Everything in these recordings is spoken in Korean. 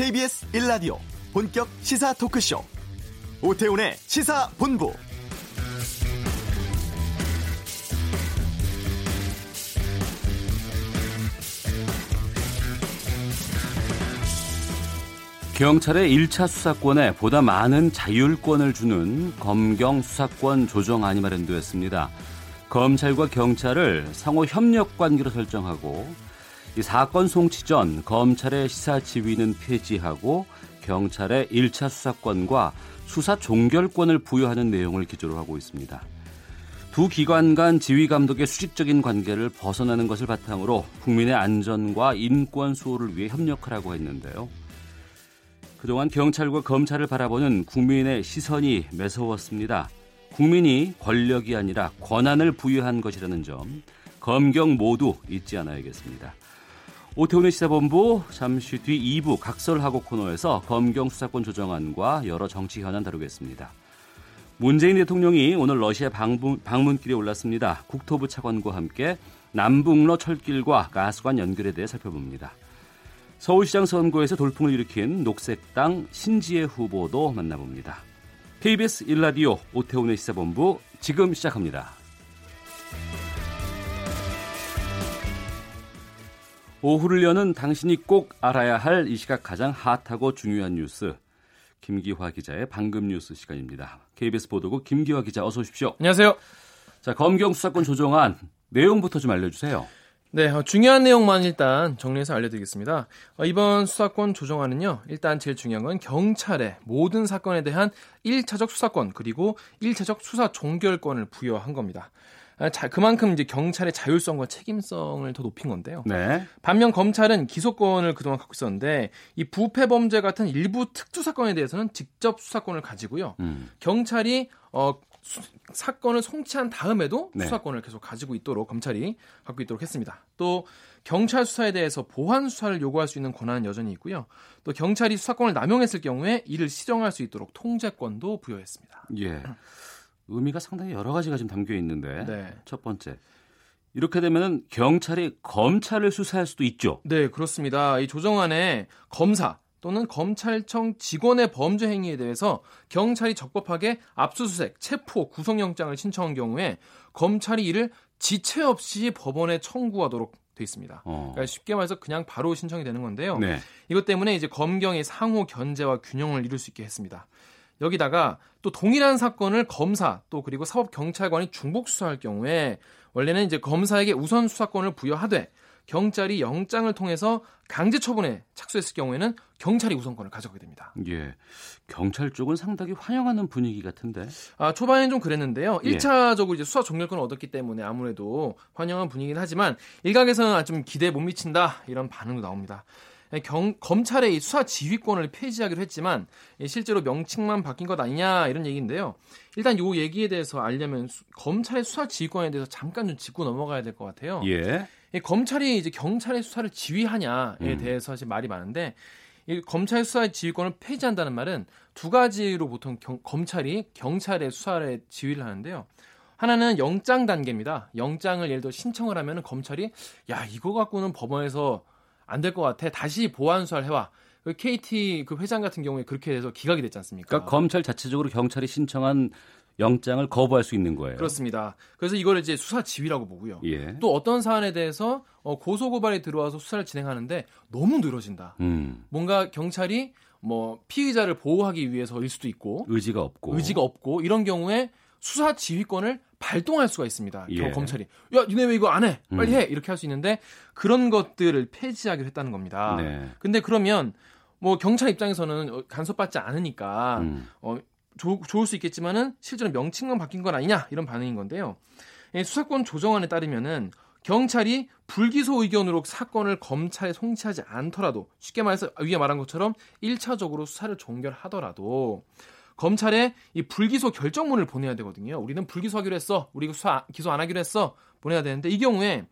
KBS 1라디오 본격 시사 토크쇼 오태훈의 시사본부 경찰의 1차 수사권에 보다 많은 자율권을 주는 검경 수사권 조정안이 마련되었습니다. 검찰과 경찰을 상호 협력 관계로 설정하고 이 사건 송치 전 검찰의 시사 지휘는 폐지하고 경찰의 1차 수사권과 수사 종결권을 부여하는 내용을 기조로 하고 있습니다. 두 기관 간 지휘 감독의 수직적인 관계를 벗어나는 것을 바탕으로 국민의 안전과 인권 수호를 위해 협력하라고 했는데요. 그동안 경찰과 검찰을 바라보는 국민의 시선이 매서웠습니다. 국민이 권력이 아니라 권한을 부여한 것이라는 점, 검경 모두 잊지 않아야겠습니다. 오태훈의 시사본부 잠시 뒤 2부 각설하고 코너에서 검경 수사권 조정안과 여러 정치 현안 다루겠습니다. 문재인 대통령이 오늘 러시아 방문, 방문길에 올랐습니다. 국토부 차관과 함께 남북로 철길과 가스관 연결에 대해 살펴봅니다. 서울시장 선거에서 돌풍을 일으킨 녹색당 신지혜 후보도 만나봅니다. KBS 1라디오 오태훈의 시사본부 지금 시작합니다. 오후를 여는 당신이 꼭 알아야 할 이 시각 가장 핫하고 중요한 뉴스 김기화 기자의 방금 뉴스 시간입니다. KBS 보도국 김기화 기자 어서 오십시오. 안녕하세요. 자 검경 수사권 조정안 내용부터 좀 알려주세요. 네, 어, 중요한 내용만 일단 정리해서 알려드리겠습니다. 어, 이번 수사권 조정안은요, 일단 제일 중요한 건 경찰의 모든 사건에 대한 1차적 수사권 그리고 1차적 수사 종결권을 부여한 겁니다. 아, 자, 그만큼 이제 경찰의 자율성과 책임성을 더 높인 건데요. 네. 반면 검찰은 기소권을 그동안 갖고 있었는데 이 부패 범죄 같은 일부 특수 사건에 대해서는 직접 수사권을 가지고요. 음. 경찰이 어 수, 사건을 송치한 다음에도 네. 수사권을 계속 가지고 있도록 검찰이 갖고 있도록 했습니다. 또 경찰 수사에 대해서 보완 수사를 요구할 수 있는 권한은 여전히 있고요. 또 경찰이 수사권을 남용했을 경우에 이를 시정할 수 있도록 통제권도 부여했습니다. 예. 의미가 상당히 여러 가지가 지금 담겨 있는데 네. 첫 번째 이렇게 되면은 경찰이 검찰을 수사할 수도 있죠. 네, 그렇습니다. 이 조정안에 검사 또는 검찰청 직원의 범죄 행위에 대해서 경찰이 적법하게 압수수색, 체포, 구속영장을 신청한 경우에 검찰이 이를 지체 없이 법원에 청구하도록 돼 있습니다. 어. 그러니까 쉽게 말해서 그냥 바로 신청이 되는 건데요. 네. 이것 때문에 이제 검경의 상호 견제와 균형을 이룰 수 있게 했습니다. 여기다가 또 동일한 사건을 검사 또 그리고 사법 경찰관이 중복 수사할 경우에 원래는 이제 검사에게 우선 수사권을 부여하되 경찰이 영장을 통해서 강제 처분에 착수했을 경우에는 경찰이 우선권을 가져가게 됩니다. 예. 경찰 쪽은 상당히 환영하는 분위기 같은데. 아, 초반엔 좀 그랬는데요. 예. 1차적으로 이제 수사 종결권을 얻었기 때문에 아무래도 환영한 분위기긴 하지만 일각에서는 아, 좀 기대에 못 미친다 이런 반응도 나옵니다. 경, 검찰의 이 수사 지휘권을 폐지하기로 했지만 예, 실제로 명칭만 바뀐 것 아니냐 이런 얘기인데요. 일단 요 얘기에 대해서 알려면 수- 검찰의 수사 지휘권에 대해서 잠깐 좀 짚고 넘어가야 될 것 같아요. 예. 이 검찰이 이제 경찰의 수사를 지휘하냐에 음. 대해서 사실 말이 많은데 이 검찰 수사의 지휘권을 폐지한다는 말은 두 가지로 보통 경- 검찰이 경찰의 수사를 지휘를 하는데요. 하나는 영장 단계입니다. 영장을 예를 들어 신청을 하면은 검찰이 야 이거 갖고는 법원에서 안 될 것 같아 다시 보완 수사를 해와. 그 KT 그 회장 같은 경우에 그렇게 해서 기각이 됐지 않습니까? 그러니까 검찰 자체적으로 경찰이 신청한 영장을 거부할 수 있는 거예요. 그렇습니다. 그래서 이걸 이제 수사 지휘라고 보고요. 예. 또 어떤 사안에 대해서 어, 고소 고발이 들어와서 수사를 진행하는데 너무 늘어진다. 음. 뭔가 경찰이 뭐 피의자를 보호하기 위해서일 수도 있고 의지가 없고. 의지가 없고 이런 경우에 수사 지휘권을 발동할 수가 있습니다. 예. 경- 검찰이 야 니네 왜 이거 안 해? 빨리 음. 해 이렇게 할 수 있는데 그런 것들을 폐지하기로 했다는 겁니다. 네. 근데 그러면 뭐 경찰 입장에서는 어, 간섭받지 않으니까 음. 어, 좋, 좋을 수 있겠지만은 실제로 명칭만 바뀐 건 아니냐 이런 반응인 건데요. 이 수사권 조정안에 따르면은 경찰이 불기소 의견으로 사건을 검찰에 송치하지 않더라도 쉽게 말해서 위에 말한 것처럼 1차적으로 수사를 종결하더라도 검찰에 이 불기소 결정문을 보내야 되거든요. 우리는 불기소하기로 했어. 우리 수사 기소 안 하기로 했어. 보내야 되는데 이 경우에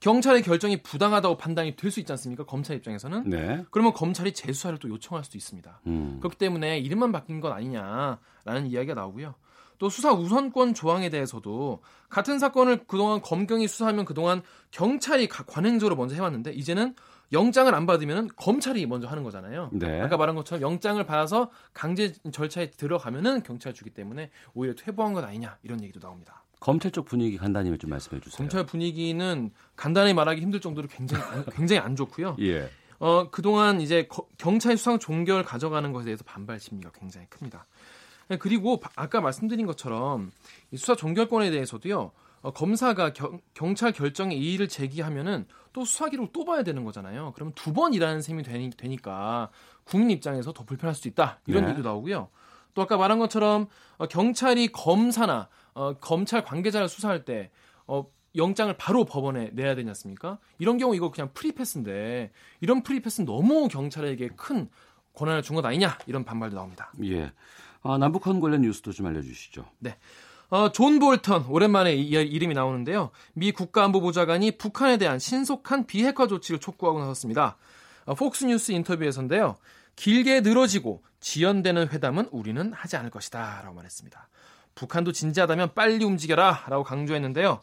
경찰의 결정이 부당하다고 판단이 될 수 있지 않습니까? 검찰 입장에서는. 네. 그러면 검찰이 재수사를 또 요청할 수도 있습니다. 음. 그렇기 때문에 이름만 바뀐 건 아니냐라는 이야기가 나오고요. 또 수사 우선권 조항에 대해서도 같은 사건을 그동안 검경이 수사하면 그동안 경찰이 관행적으로 먼저 해왔는데 이제는 영장을 안 받으면 검찰이 먼저 하는 거잖아요. 네. 아까 말한 것처럼 영장을 받아서 강제 절차에 들어가면은 경찰 주기 때문에 오히려 퇴보한 것 아니냐 이런 얘기도 나옵니다. 검찰 쪽 분위기 간단히 좀 말씀해 주세요. 검찰 분위기는 간단히 말하기 힘들 정도로 굉장히 안, 굉장히 안 좋고요. 예. 어, 그동안 이제 거, 경찰 수상 종결 가져가는 것에 대해서 반발 심리가 굉장히 큽니다. 그리고 아까 말씀드린 것처럼 수사 종결권에 대해서도요. 어, 검사가 겨, 경찰 결정에 이의를 제기하면은 또 수사 기록 또 봐야 되는 거잖아요. 그러면 두 번 일하는 셈이 되니, 되니까 국민 입장에서 더 불편할 수도 있다. 이런 네. 얘기도 나오고요. 또 아까 말한 것처럼 어, 경찰이 검사나 어, 검찰 관계자를 수사할 때 어, 영장을 바로 법원에 내야 되지 않습니까? 이런 경우 이거 그냥 프리패스인데 이런 프리패스는 너무 경찰에게 큰 권한을 준 것 아니냐 이런 반발도 나옵니다. 예. 아, 남북한 관련 뉴스도 좀 알려주시죠. 네. 어, 존 볼턴 오랜만에 이, 이름이 나오는데요. 미 국가안보보좌관이 북한에 대한 신속한 비핵화 조치를 촉구하고 나섰습니다. 어, 폭스뉴스 인터뷰에서인데요. 길게 늘어지고 지연되는 회담은 우리는 하지 않을 것이다 라고 말했습니다. 북한도 진지하다면 빨리 움직여라 라고 강조했는데요.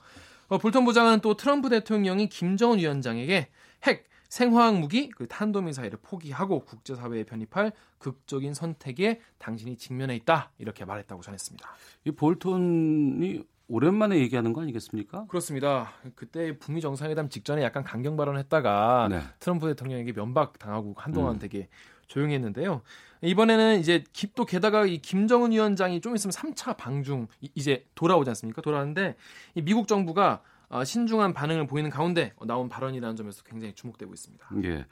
어, 볼턴 부장은 또 트럼프 대통령이 김정은 위원장에게 핵, 생화학 무기, 그 탄도 미사일을 포기하고 국제 사회에 편입할 극적인 선택에 당신이 직면해 있다 이렇게 말했다고 전했습니다. 이 볼턴이 오랜만에 얘기하는 거 아니겠습니까? 그렇습니다. 그때 북미 정상회담 직전에 약간 강경 발언을 했다가 네. 트럼프 대통령에게 면박 당하고 한동안 음. 되게 조용히 했는데요. 이번에는 이제 또 게다가 이 김정은 위원장이 좀 있으면 3차 방중 이제 돌아오지 않습니까? 돌아오는데 이 미국 정부가 어, 신중한 반응을 보이는 가운데 나온 발언이라는 점에서 굉장히 주목되고 있습니다. 예.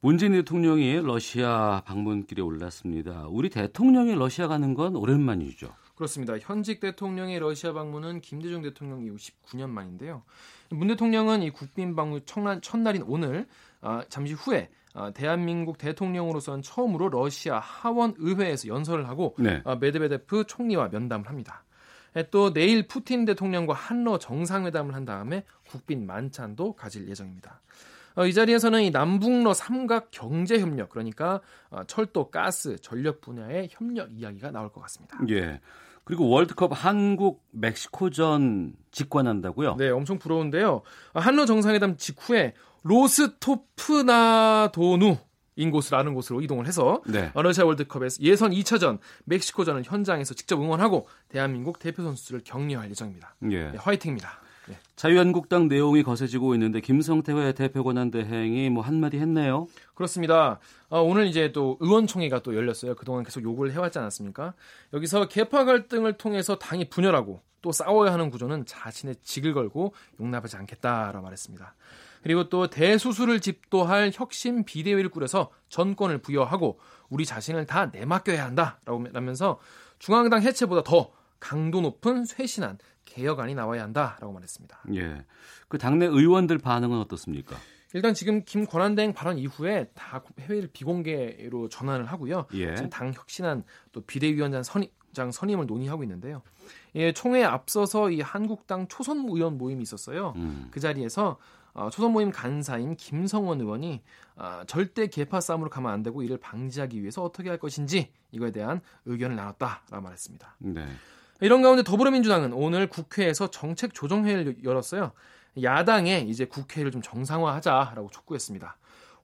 문재인 대통령이 러시아 방문길에 올랐습니다. 우리 대통령이 러시아 가는 건 오랜만이죠. 그렇습니다. 현직 대통령의 러시아 방문은 김대중 대통령 이후 19년 만인데요. 문 대통령은 이 국빈 방문 첫날인 오늘 아, 잠시 후에 아, 대한민국 대통령으로서는 처음으로 러시아 하원 의회에서 연설을 하고 네. 아, 메드베데프 총리와 면담을 합니다. 또 내일 푸틴 대통령과 한러 정상회담을 한 다음에 국빈 만찬도 가질 예정입니다. 어, 이 자리에서는 이 남북러 삼각 경제 협력 그러니까 어, 철도, 가스, 전력 분야의 협력 이야기가 나올 것 같습니다. 예. 그리고 월드컵 한국 멕시코전 직관한다고요? 네, 엄청 부러운데요. 한러 정상회담 직후에 로스토프나도누 인 곳을 아는 곳으로 이동을 해서 네. 러시아 월드컵에서 예선 2차전 멕시코전을 현장에서 직접 응원하고 대한민국 대표 선수들을 격려할 예정입니다. 예. 네, 화이팅입니다. 네. 자유한국당 내용이 거세지고 있는데 김성태 대표 권한 대행이 뭐 한마디 했네요. 그렇습니다. 어, 오늘 이제 또 의원총회가 또 열렸어요. 그동안 계속 요구를 해왔지 않았습니까? 여기서 개파 갈등을 통해서 당이 분열하고 또 싸워야 하는 구조는 자신의 직을 걸고 용납하지 않겠다라고 말했습니다. 그리고 또 대수술을 집도할 혁신 비대위를 꾸려서 전권을 부여하고 우리 자신을 다 내맡겨야 한다라고 하면서 중앙당 해체보다 더 강도 높은 쇄신안 개혁안이 나와야 한다라고 말했습니다. 예. 그 당내 의원들 반응은 어떻습니까? 일단 지금 김 권한대행 발언 이후에 다 회의를 비공개로 전환을 하고요. 예. 지금 당 혁신안 또 비대위원장 선임 장 선임을 논의하고 있는데요. 예, 총회에 앞서서 이 한국당 초선 의원 모임이 있었어요. 음. 그 자리에서 어, 초선 모임 간사인 김성원 의원이 어, 절대 개파 싸움으로 가면 안 되고 이를 방지하기 위해서 어떻게 할 것인지 이거에 대한 의견을 나눴다라고 말했습니다. 네. 이런 가운데 더불어민주당은 오늘 국회에서 정책 조정회의를 열었어요. 야당에 이제 국회를 좀 정상화하자라고 촉구했습니다.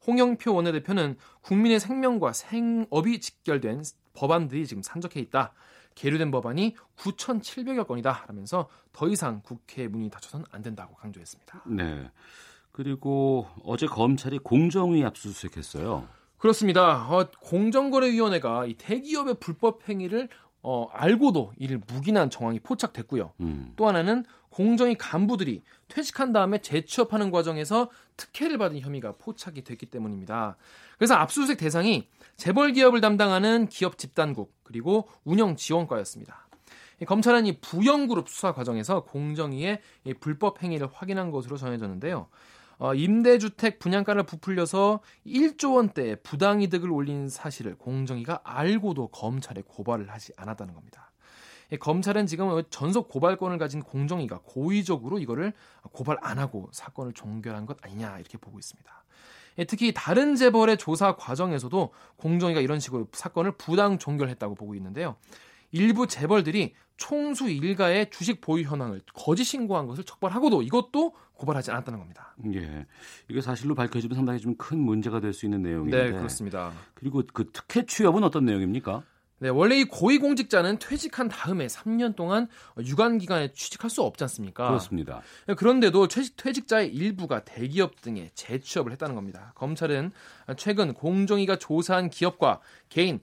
홍영표 원내대표는 국민의 생명과 생업이 직결된 법안들이 지금 산적해 있다. 계류된 법안이 9,700여 건이다 라면서 더 이상 국회 문이 닫혀서는 안 된다고 강조했습니다. 네. 그리고 어제 검찰이 공정위 압수수색했어요. 그렇습니다. 어, 공정거래위원회가 이 대기업의 불법 행위를 어, 알고도 이를 묵인한 정황이 포착됐고요. 음. 또 하나는 공정위 간부들이 퇴직한 다음에 재취업하는 과정에서 특혜를 받은 혐의가 포착이 됐기 때문입니다. 그래서 압수수색 대상이 재벌 기업을 담당하는 기업 집단국 그리고 운영 지원과였습니다. 검찰은 이 부영그룹 수사 과정에서 공정위의 불법 행위를 확인한 것으로 전해졌는데요. 어, 임대주택 분양가를 부풀려서 1조 원대의 부당이득을 올린 사실을 공정위가 알고도 검찰에 고발을 하지 않았다는 겁니다. 검찰은 지금 전속 고발권을 가진 공정위가 고의적으로 이거를 고발 안 하고 사건을 종결한 것 아니냐 이렇게 보고 있습니다. 특히 다른 재벌의 조사 과정에서도 공정위가 이런 식으로 사건을 부당 종결했다고 보고 있는데요. 일부 재벌들이 총수 일가의 주식 보유 현황을 거짓 신고한 것을 척벌하고도 이것도 고발하지 않았다는 겁니다. 예, 이게 사실로 밝혀지면 상당히 좀 큰 문제가 될 수 있는 내용인데. 네, 그렇습니다. 그리고 그 특혜 취업은 어떤 내용입니까? 네, 원래 이 고위공직자는 퇴직한 다음에 3년 동안 유관 기관에 취직할 수 없지 않습니까? 그렇습니다. 그런데도 퇴직자의 일부가 대기업 등에 재취업을 했다는 겁니다. 검찰은 최근 공정위가 조사한 기업과 개인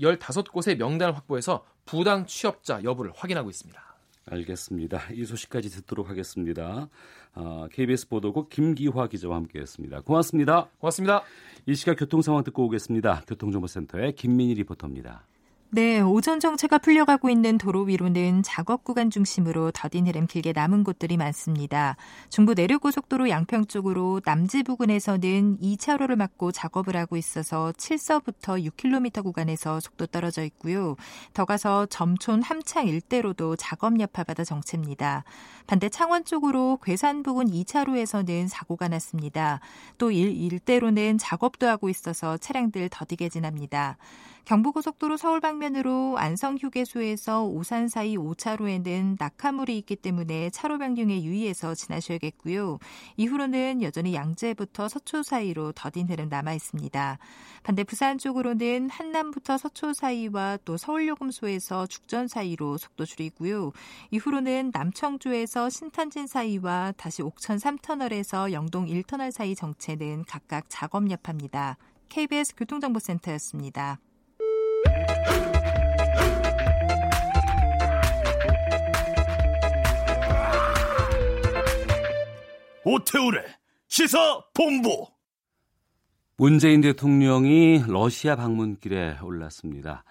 115곳의 명단을 확보해서 부당 취업자 여부를 확인하고 있습니다. 알겠습니다. 이 소식까지 듣도록 하겠습니다. 어, 아, KBS 보도국 김기화 기자와 함께했습니다. 고맙습니다. 고맙습니다. 이 시각 교통 상황 듣고 오겠습니다. 교통정보센터의 김민희 리포터입니다. 네, 오전 정체가 풀려가고 있는 도로 위로는 작업 구간 중심으로 더딘 흐름 길게 남은 곳들이 많습니다. 중부 내륙고속도로 양평 쪽으로 남지 부근에서는 2차로를 막고 작업을 하고 있어서 7서부터 6km 구간에서 속도 떨어져 있고요. 더 가서 점촌 함창 일대로도 작업 여파받아 정체입니다. 반대 창원 쪽으로 괴산 부근 2차로에서는 사고가 났습니다. 또 일, 일대로는 작업도 하고 있어서 차량들 더디게 지납니다. 경부고속도로 서울 방면으로 안성 휴게소에서 오산 사이 5차로에는 낙하물이 있기 때문에 차로 변경에 유의해서 지나셔야겠고요. 이후로는 여전히 양재부터 서초 사이로 더딘 흐름 남아 있습니다. 반대 부산 쪽으로는 한남부터 서초 사이와 또 서울요금소에서 죽전 사이로 속도 줄이고요. 이후로는 남청주에서 신탄진 사이와 다시 옥천 3터널에서 영동 1터널 사이 정체는 각각 작업 여파입니다. KBS 교통정보센터였습니다. 오태우래 시사 본부. 문재인 대통령이 러시아 방문길에 올랐습니다.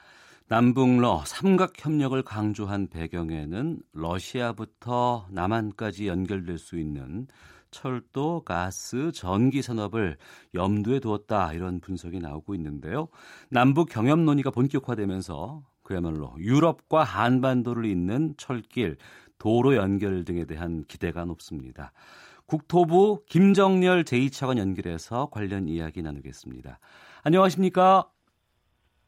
남북러 삼각협력을 강조한 배경에는 러시아부터 남한까지 연결될 수 있는 철도, 가스, 전기 산업을 염두에 두었다 이런 분석이 나오고 있는데요. 남북 경협 논의가 본격화되면서 그야말로 유럽과 한반도를 잇는 철길, 도로 연결 등에 대한 기대가 높습니다. 국토부 김정렬 제2차관 연결해서 관련 이야기 나누겠습니다. 안녕하십니까?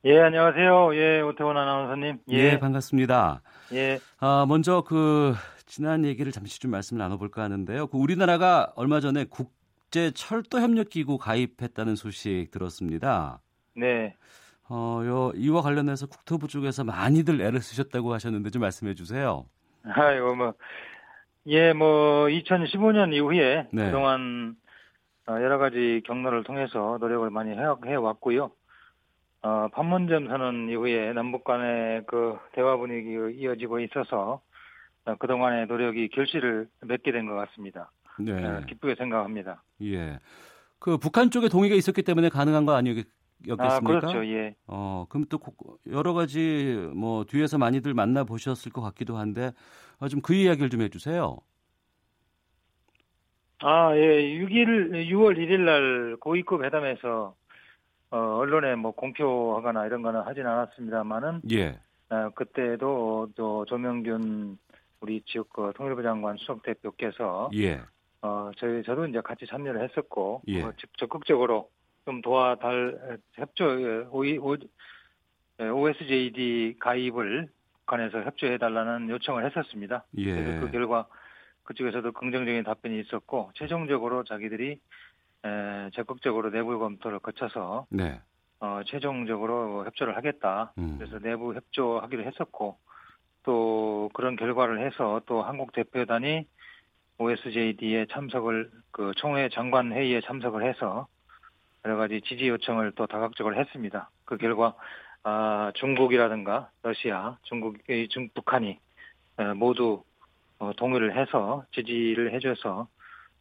예, 안녕하세요. 예, 오태원 아나운서님. 예, 예 반갑습니다. 예. 아, 먼저 그 지난 얘기를 잠시 좀 말씀을 나눠볼까 하는데요. 그 우리나라가 얼마 전에 국제 철도 협력 기구 가입했다는 소식 들었습니다. 네. 어, 요 이와 관련해서 국토부 쪽에서 많이들 애를 쓰셨다고 하셨는데 좀 말씀해 주세요. 아이고 뭐 예, 뭐 2015년 이후에 네. 그동안 어, 여러 가지 경로를 통해서 노력을 많이 해, 왔고요. 어, 판문점 선언 이후에 남북 간의 그 대화 분위기가 이어지고 있어서 어, 그동안의 노력이 결실을 맺게 된 것 같습니다. 네. 어, 기쁘게 생각합니다. 예. 그 북한 쪽에 동의가 있었기 때문에 가능한 거 아니었겠습니까? 아, 그렇죠. 예. 어, 그럼 또 여러 가지 뭐 뒤에서 많이들 만나 보셨을 것 같기도 한데 어, 좀그 이야기를 좀 해주세요. 아, 예. 6일, 6월 1일 날 고위급 회담에서 어, 언론에 뭐 공표하거나 이런 거는 하진 않았습니다만은 예. 어, 그때도 또 조명균 우리 지역 그 통일부 장관 수석 대표께서 예. 어, 저희 저도 이제 같이 참여를 했었고 예. 어, 적극적으로 좀 도와달 협조 오, OSJD 가입을 북한에서 협조해 달라는 요청을 했었습니다. 예. 그래서 그 결과 그쪽에서도 긍정적인 답변이 있었고 최종적으로 자기들이 에, 적극적으로 내부 검토를 거쳐서 네. 어, 최종적으로 협조를 하겠다. 음. 그래서 내부 협조하기로 했었고 또 그런 결과를 해서 또 한국 대표단이 OSJD에 참석을 그 총회 장관 회의에 참석을 해서 여러 가지 지지 요청을 또 다각적으로 했습니다. 그 결과 아, 중국이라든가 러시아, 중국, 중 북한이 모두 어, 동의를 해서 지지를 해줘서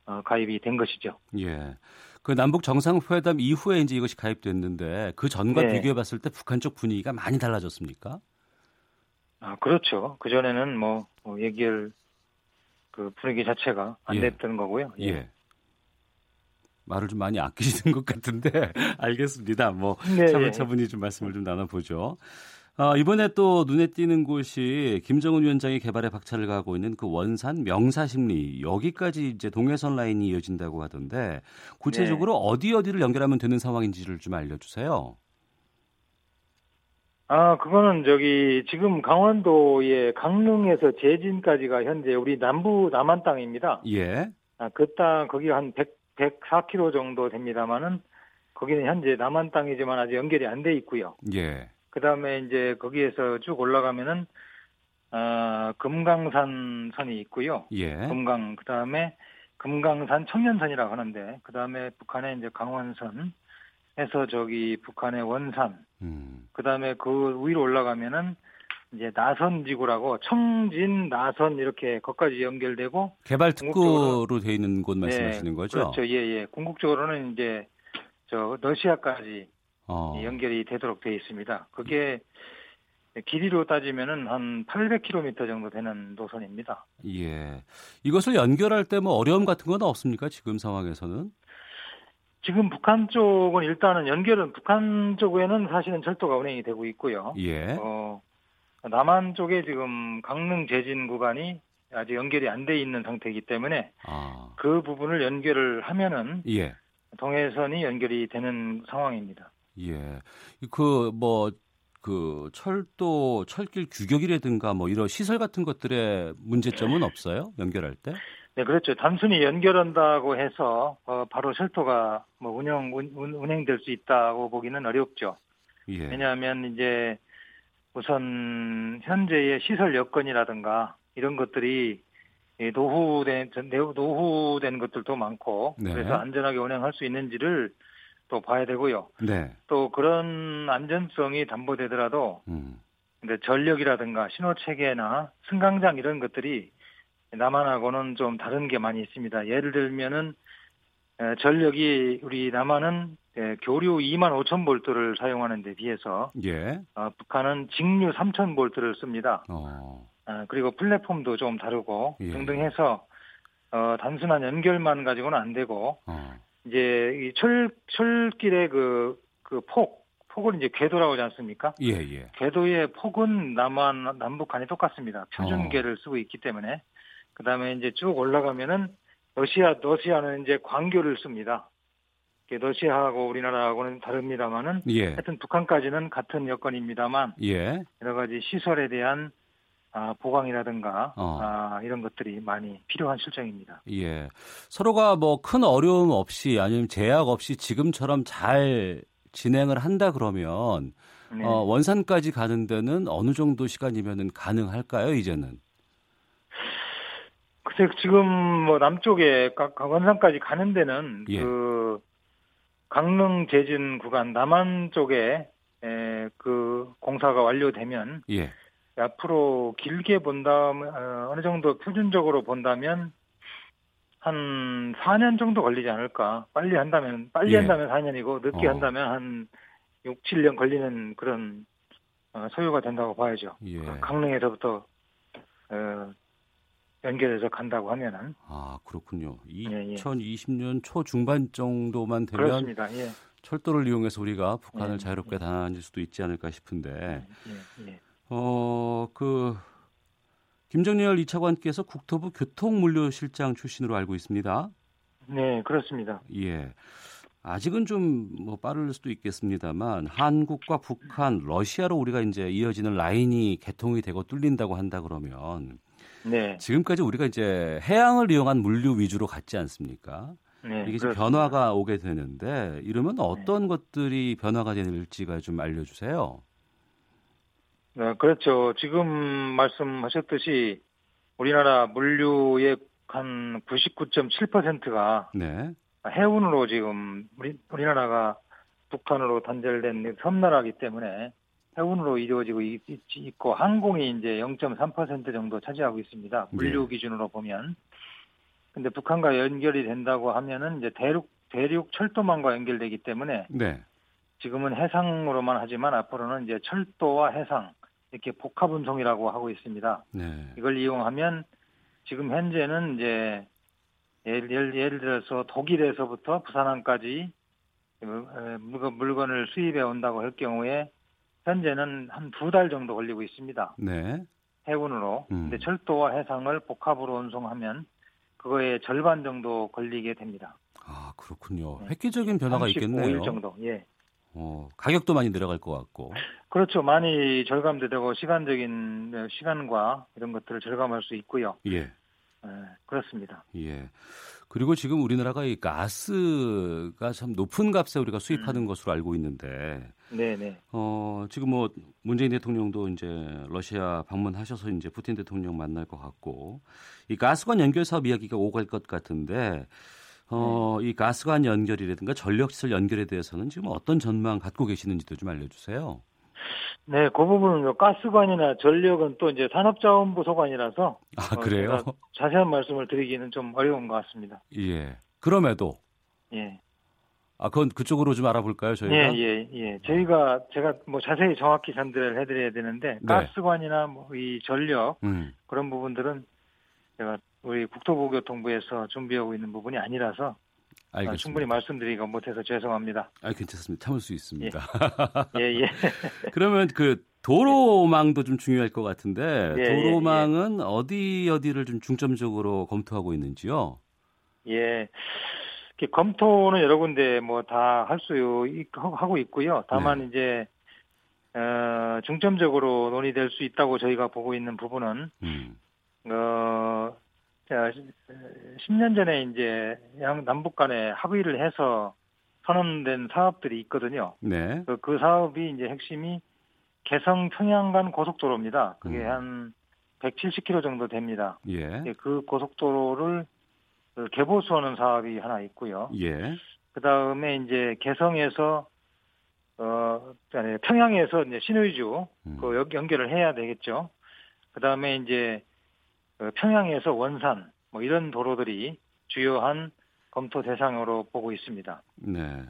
어, 가입이 된 것이죠. 예. 그 남북 정상회담 이후에 이제 이것이 가입됐는데 그 전과 네. 비교해 봤을 때 북한 쪽 분위기가 많이 달라졌습니까? 아, 그렇죠. 그 전에는 뭐, 뭐 얘기할 그 분위기 자체가 안 예. 됐던 거고요. 예. 예. 말을 좀 많이 아끼시는 것 같은데 알겠습니다. 뭐 네, 차분차분히 좀 말씀을 좀 나눠보죠. 아, 이번에 또 눈에 띄는 곳이 김정은 위원장이 개발에 박차를 가고 있는 그 원산 명사심리 여기까지 이제 동해선 라인이 이어진다고 하던데 구체적으로 네. 어디 어디를 연결하면 되는 상황인지를 좀 알려주세요. 아, 그거는 저기 지금 강원도의 강릉에서 제진까지가 현재 우리 남부 남한 땅입니다. 예. 아, 그 땅 거기 한 100, 104km 정도 됩니다만은 거기는 현재 남한 땅이지만 아직 연결이 안 돼 있고요. 예. 그다음에 이제 거기에서 쭉 올라가면은 아, 금강산 선이 있고요. 예. 금강 그다음에 금강산 청년선이라고 하는데 그다음에 북한의 이제 강원선 해서 저기 북한의 원산 음. 그 다음에 그 위로 올라가면은 이제 나선 지구라고 청진 나선 이렇게 거기까지 연결되고 개발 특구로 돼 있는 곳 말씀하시는 거죠? 그렇죠. 예, 예. 궁극적으로는 이제 저 러시아까지 어. 연결이 되도록 돼 있습니다. 그게 길이로 따지면은 한 800km 정도 되는 노선입니다. 예. 이것을 연결할 때 뭐 어려움 같은 건 없습니까? 지금 상황에서는? 지금 북한 쪽은 일단은 연결은 북한 쪽에는 사실은 철도가 운행이 되고 있고요. 예. 어, 남한 쪽에 지금 강릉 제진 구간이 아직 연결이 안 돼 있는 상태이기 때문에 아. 그 부분을 연결을 하면은 예. 동해선이 연결이 되는 상황입니다. 예. 그 뭐 그 철도 철길 규격이라든가 뭐 이런 시설 같은 것들의 문제점은 없어요? 연결할 때? 네, 그렇죠. 단순히 연결한다고 해서 어, 바로 철도가 뭐 운영 운, 운행될 수 있다고 보기는 어렵죠. 예. 왜냐하면 이제 우선 현재의 시설 여건이라든가 이런 것들이 이 노후된 노후된 것들도 많고 네. 그래서 안전하게 운행할 수 있는지를 또 봐야 되고요. 네. 또 그런 안전성이 담보되더라도 음. 근데 전력이라든가 신호 체계나 승강장 이런 것들이 남한하고는 좀 다른 게 많이 있습니다. 예를 들면은 에, 전력이 우리 남한은 에, 교류 2만 5천 볼트를 사용하는 데 비해서 예. 어, 북한은 직류 3천 볼트를 씁니다. 어. 아, 그리고 플랫폼도 좀 다르고 예. 등등 해서 어, 단순한 연결만 가지고는 안 되고 어. 이제 이철 철길의 그 그 폭 폭을 이제 궤도라고 하지 않습니까? 예, 예. 궤도의 폭은 남한 남북 간이 똑같습니다. 표준계를 쓰고 있기 때문에 그다음에 이제 쭉 올라가면은 러시아 러시아는 이제 광교를 씁니다. 러시아하고 우리나라하고는 다릅니다만은 예. 하여튼 북한까지는 같은 여건입니다만 예. 여러 가지 시설에 대한 아, 보강이라든가 어. 아, 이런 것들이 많이 필요한 실정입니다. 예. 서로가 뭐 큰 어려움 없이 아니면 제약 없이 지금처럼 잘 진행을 한다 그러면 네. 어, 원산까지 가는 데는 어느 정도 시간이면은 가능할까요, 이제는? 글쎄 지금 뭐 남쪽에 가- 강원산까지 가는 데는 예. 그 강릉 제진 구간 남한 쪽에 에, 그 공사가 완료되면 예. 앞으로 길게 본다면 어, 어느 정도 표준적으로 본다면 한 4년 정도 걸리지 않을까. 빨리 한다면 빨리 예. 한다면 4년이고 늦게 어. 한다면 한 6, 7년 걸리는 그런 어, 소요가 된다고 봐야죠. 예. 강릉에서부터 어, 연결해서 간다고 하면은 아, 그렇군요. 예, 예. 2020년 초 중반 정도만 되면 그렇습니다. 예. 철도를 이용해서 우리가 북한을 예, 자유롭게 다닐 수도 있지 않을까 싶은데 예, 예. 어, 그 김정렬 2차관께서 국토부 교통물류실장 출신으로 알고 있습니다. 네, 그렇습니다. 예. 아직은 좀 뭐 빠를 수도 있겠습니다만 한국과 북한, 러시아로 우리가 이제 이어지는 라인이 개통이 되고 뚫린다고 한다 그러면 네. 지금까지 우리가 이제 해양을 이용한 물류 위주로 갔지 않습니까? 네. 이게 지금. 변화가 오게 되는데 이러면 어떤 것들이 변화가 될지가 좀 알려주세요. 네, 그렇죠. 지금 말씀하셨듯이 우리나라 물류의 한 99.7%가 네, 해운으로 지금 우리, 우리나라가 북한으로 단절된 섬나라이기 때문에 해운으로 이루어지고 있, 고 항공이 이제 0.3% 정도 차지하고 있습니다. 물류 네. 기준으로 보면. 근데 북한과 연결이 된다고 하면은 이제 대륙 대륙 철도망과 연결되기 때문에 네, 지금은 해상으로만 하지만 앞으로는 이제 철도와 해상 이렇게 복합 운송이라고 하고 있습니다. 네, 이걸 이용하면 지금 현재는 이제 예를, 예를, 예를 들어서 독일에서부터 부산항까지 어, 물건, 물건을 수입해 온다고 할 경우에 현재는 한 두 달 정도 걸리고 있습니다. 네, 해운으로. 음. 근데 철도와 해상을 복합으로 운송하면 그거의 절반 정도 걸리게 됩니다. 아 그렇군요. 네. 획기적인 변화가 35일 있겠네요. 정도. 예. 어, 가격도 많이 내려갈 것 같고. 그렇죠. 많이 절감도 되고 시간적인 네, 시간과 이런 것들을 절감할 수 있고요. 예. 네, 그렇습니다. 예. 그리고 지금 우리나라가 이 가스가 참 높은 값에 우리가 수입하는 음. 것으로 알고 있는데, 네, 네. 어, 지금 뭐 문재인 대통령도 이제 러시아 방문하셔서 이제 푸틴 대통령 만날 것 같고, 이 가스관 연결 사업 이야기가 오갈 것 같은데, 어, 네. 이 가스관 연결이라든가 전력시설 연결에 대해서는 지금 어떤 전망 갖고 계시는지도 좀 알려주세요. 네, 그 부분은 요 가스관이나 전력은 또 이제 산업자원부 소관이라서 아, 어, 그래요? 자세한 말씀을 드리기는 좀 어려운 것 같습니다. 예. 그럼에도, 예. 아, 그건 그쪽으로 좀 알아볼까요, 저희가? 예, 예, 예. 저희가 제가 뭐 자세히 정확히 전달을 해드려야 되는데 네. 가스관이나 뭐 이 전력 음, 그런 부분들은 제가 우리 국토부교통부에서 준비하고 있는 부분이 아니라서 아, 알겠습니다. 충분히 말씀드리기가 못해서 죄송합니다. 아, 괜찮습니다. 참을 수 있습니다. 예, 예. 그러면 그 도로망도 좀 중요할 것 같은데 예, 예, 도로망은 어디 어디를 좀 중점적으로 검토하고 있는지요? 예. 검토는 여러 군데 뭐 다 할 수 하고 있고요. 다만 네. 이제 어, 중점적으로 논의될 수 있다고 저희가 보고 있는 부분은 음, 어, 자, 10년 전에 이제 양 남북 간에 합의를 해서 선언된 사업들이 있거든요. 네. 그, 그 사업이 이제 핵심이 개성 평양 간 고속도로입니다. 그게 음. 한 170km 정도 됩니다. 예. 예, 그 고속도로를 그 개보수하는 사업이 하나 있고요. 예. 그 다음에 이제 개성에서 어 평양에서 이제 신의주 음. 그 연- 연결을 해야 되겠죠. 그 다음에 이제 그 평양에서 원산 뭐 이런 도로들이 주요한 검토 대상으로 보고 있습니다. 네.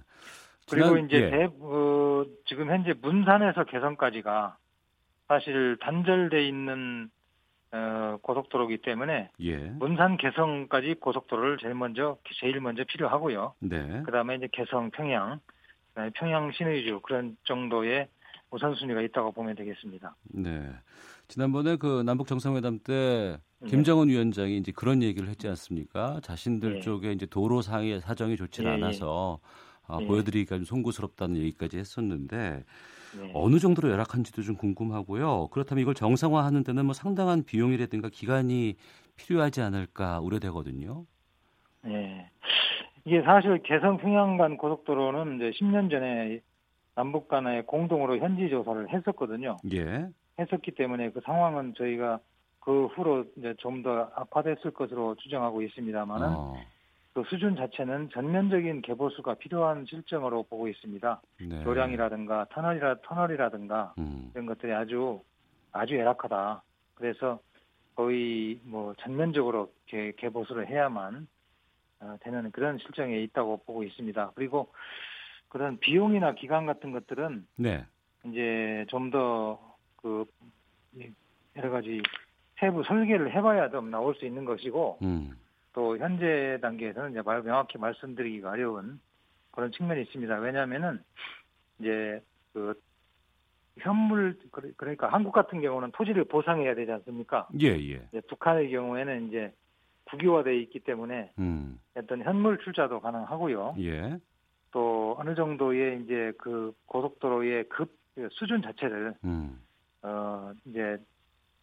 그리고 지난- 이제 예. 대, 어, 지금 현재 문산에서 개성까지가 사실 단절돼 있는 어, 고속도로이기 때문에 예. 문산 개성까지 고속도로를 제일 먼저 제일 먼저 필요하고요. 네. 그다음에 이제 개성 평양, 그다음에 평양 신의주 그런 정도의 우선순위가 있다고 보면 되겠습니다. 네. 지난번에 그 남북 정상회담 때 네. 김정은 위원장이 이제 그런 얘기를 했지 않습니까? 자신들 예. 쪽에 이제 도로 상의 사정이 좋지 예, 예. 않아서 아, 예. 보여드리기가 좀 송구스럽다는 얘기까지 했었는데 네. 어느 정도로 열악한지도 좀 궁금하고요. 그렇다면 이걸 정상화하는 데는 뭐 상당한 비용이라든가 기간이 필요하지 않을까 우려되거든요. 예. 이게 사실 개성 평양 간 고속도로는 이제 10년 전에 남북 간에 공동으로 현지 조사를 했었거든요. 예. 했었기 때문에 그 상황은 저희가 그 후로 이제 좀 더 악화됐을 것으로 추정하고 있습니다만은 어, 그 수준 자체는 전면적인 개보수가 필요한 실정으로 보고 있습니다. 네. 교량이라든가 터널이라 터널이라든가 음, 이런 것들이 아주 아주 열악하다. 그래서 거의 뭐 전면적으로 개, 개보수를 해야만 어, 되는 그런 실정에 있다고 보고 있습니다. 그리고 그런 비용이나 기간 같은 것들은 네. 이제 좀 더 그 여러 가지 세부 설계를 해봐야 좀 나올 수 있는 것이고 음, 또 현재 단계에서는 이제 말 명확히 말씀드리기가 어려운 그런 측면이 있습니다. 왜냐하면은 이제 그 현물 그러- 그러니까 한국 같은 경우는 토지를 보상해야 되지 않습니까? 예, 예. 북한의 경우에는 이제 국유화되어 있기 때문에 음, 어떤 현물 출자도 가능하고요. 예. 또 어느 정도의 이제 그 고속도로의 급 수준 자체를 음, 어 이제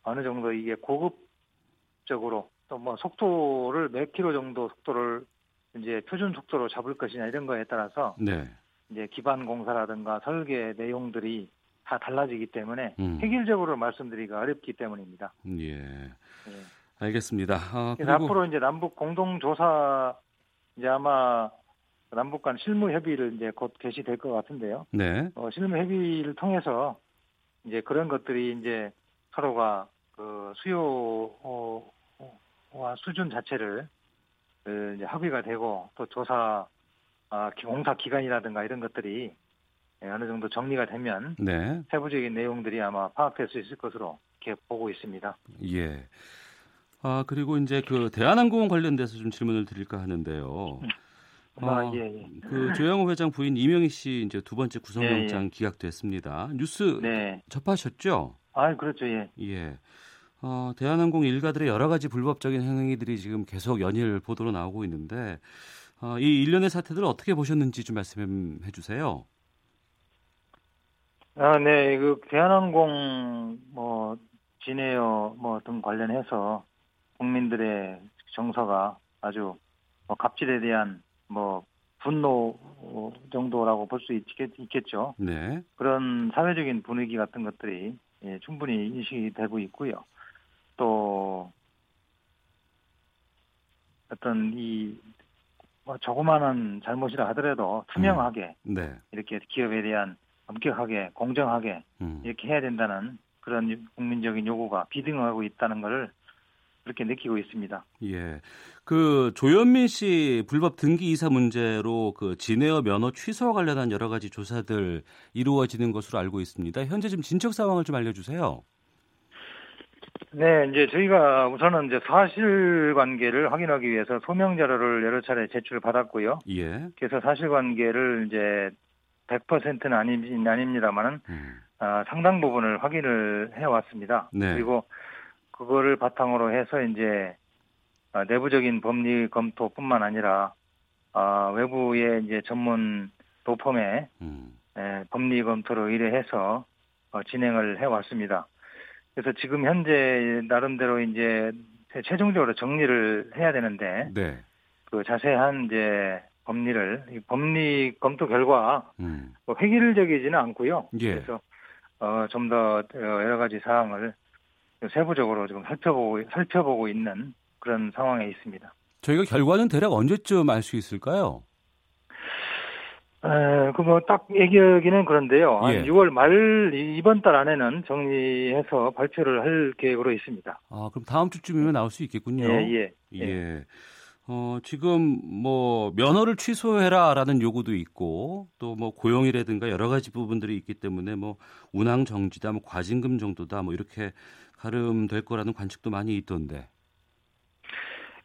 어느 정도 이게 고급적으로 또 뭐 속도를 몇 킬로 정도 속도를 이제 표준 속도로 잡을 것이냐 이런 거에 따라서 네. 이제 기반 공사라든가 설계 내용들이 다 달라지기 때문에 음. 획일적으로 말씀드리기가 어렵기 때문입니다. 예. 예. 알겠습니다. 아, 그리고 앞으로 이제 남북 공동 조사 이제 아마 남북 간 실무 협의를 이제 곧 개시될 것 같은데요. 네. 어, 실무 협의를 통해서 이제 그런 것들이 이제 서로가 그 수요와 수준 자체를 그 이제 합의가 되고 또 조사 아, 기- 공사 기간이라든가 이런 것들이 예, 어느 정도 정리가 되면 네. 세부적인 내용들이 아마 파악될 수 있을 것으로 이렇게 보고 있습니다. 예. 아, 그리고 이제 그 대한항공 관련돼서 좀 질문을 드릴까 하는데요. 아, 어, 예, 예. 그 조영호 회장 부인 이명희 씨 이제 두 번째 구속영장 예, 기각됐습니다. 뉴스 네. 접하셨죠? 아, 그렇죠. 예. 예. 어, 대한항공 일가들의 여러 가지 불법적인 행위들이 지금 계속 연일 보도로 나오고 있는데 어, 이 일련의 사태들을 어떻게 보셨는지 좀 말씀해 주세요. 아, 네, 그 대한항공 뭐 진에어 뭐 등 관련해서 국민들의 정서가 아주 뭐 갑질에 대한 뭐 분노 정도라고 볼 수 있겠죠. 네. 그런 사회적인 분위기 같은 것들이 예, 충분히 인식이 되고 있고요. 또 어떤 이 뭐 조그마한 잘못이라 하더라도 투명하게 음. 네. 이렇게 기업에 대한 엄격하게 공정하게 음. 이렇게 해야 된다는 그런 국민적인 요구가 비등하고 있다는 것을 그렇게 느끼고 있습니다. 예. 그 조현민 씨 불법 등기 이사 문제로 그 진에어 면허 취소와 관련한 여러 가지 조사들 이루어지는 것으로 알고 있습니다. 현재 지금 진척 상황을 좀 알려 주세요. 네, 이제 저희가 우선은 이제 사실관계를 확인하기 위해서 소명 자료를 여러 차례 제출을 받았고요. 예. 그래서 사실관계를 이제 100%는 아니, 아닙니다만은 음. 아, 상당 부분을 확인을 해왔습니다. 네. 그리고 그거를 바탕으로 해서 이제 아, 내부적인 법리 검토뿐만 아니라 아, 외부의 이제 전문 도펌에 음. 에, 법리 검토를 의뢰해서 어, 진행을 해왔습니다. 그래서 지금 현재 나름대로 이제 최종적으로 정리를 해야 되는데 네. 그 자세한 이제 법리를 이 법리 검토 결과 음. 뭐 획일적이지는 않고요. 예. 그래서 어, 좀 더 여러 가지 사항을 세부적으로 지금 살펴보고 살펴보고 있는 그런 상황에 있습니다. 저희가 결과는 대략 언제쯤 알 수 있을까요? 그뭐딱 얘기하기는 그런데요. 한 예. 6월 말 이- 이번 달 안에는 정리해서 발표를 할 계획으로 있습니다. 아, 그럼 다음 주쯤이면 나올 수 있겠군요. 예, 예. 예. 어, 지금 뭐 면허를 취소해라라는 요구도 있고 또 뭐 고용이라든가 여러 가지 부분들이 있기 때문에 뭐 운항 정지다, 뭐 과징금 정도다, 뭐 이렇게 가름될 거라는 관측도 많이 있던데.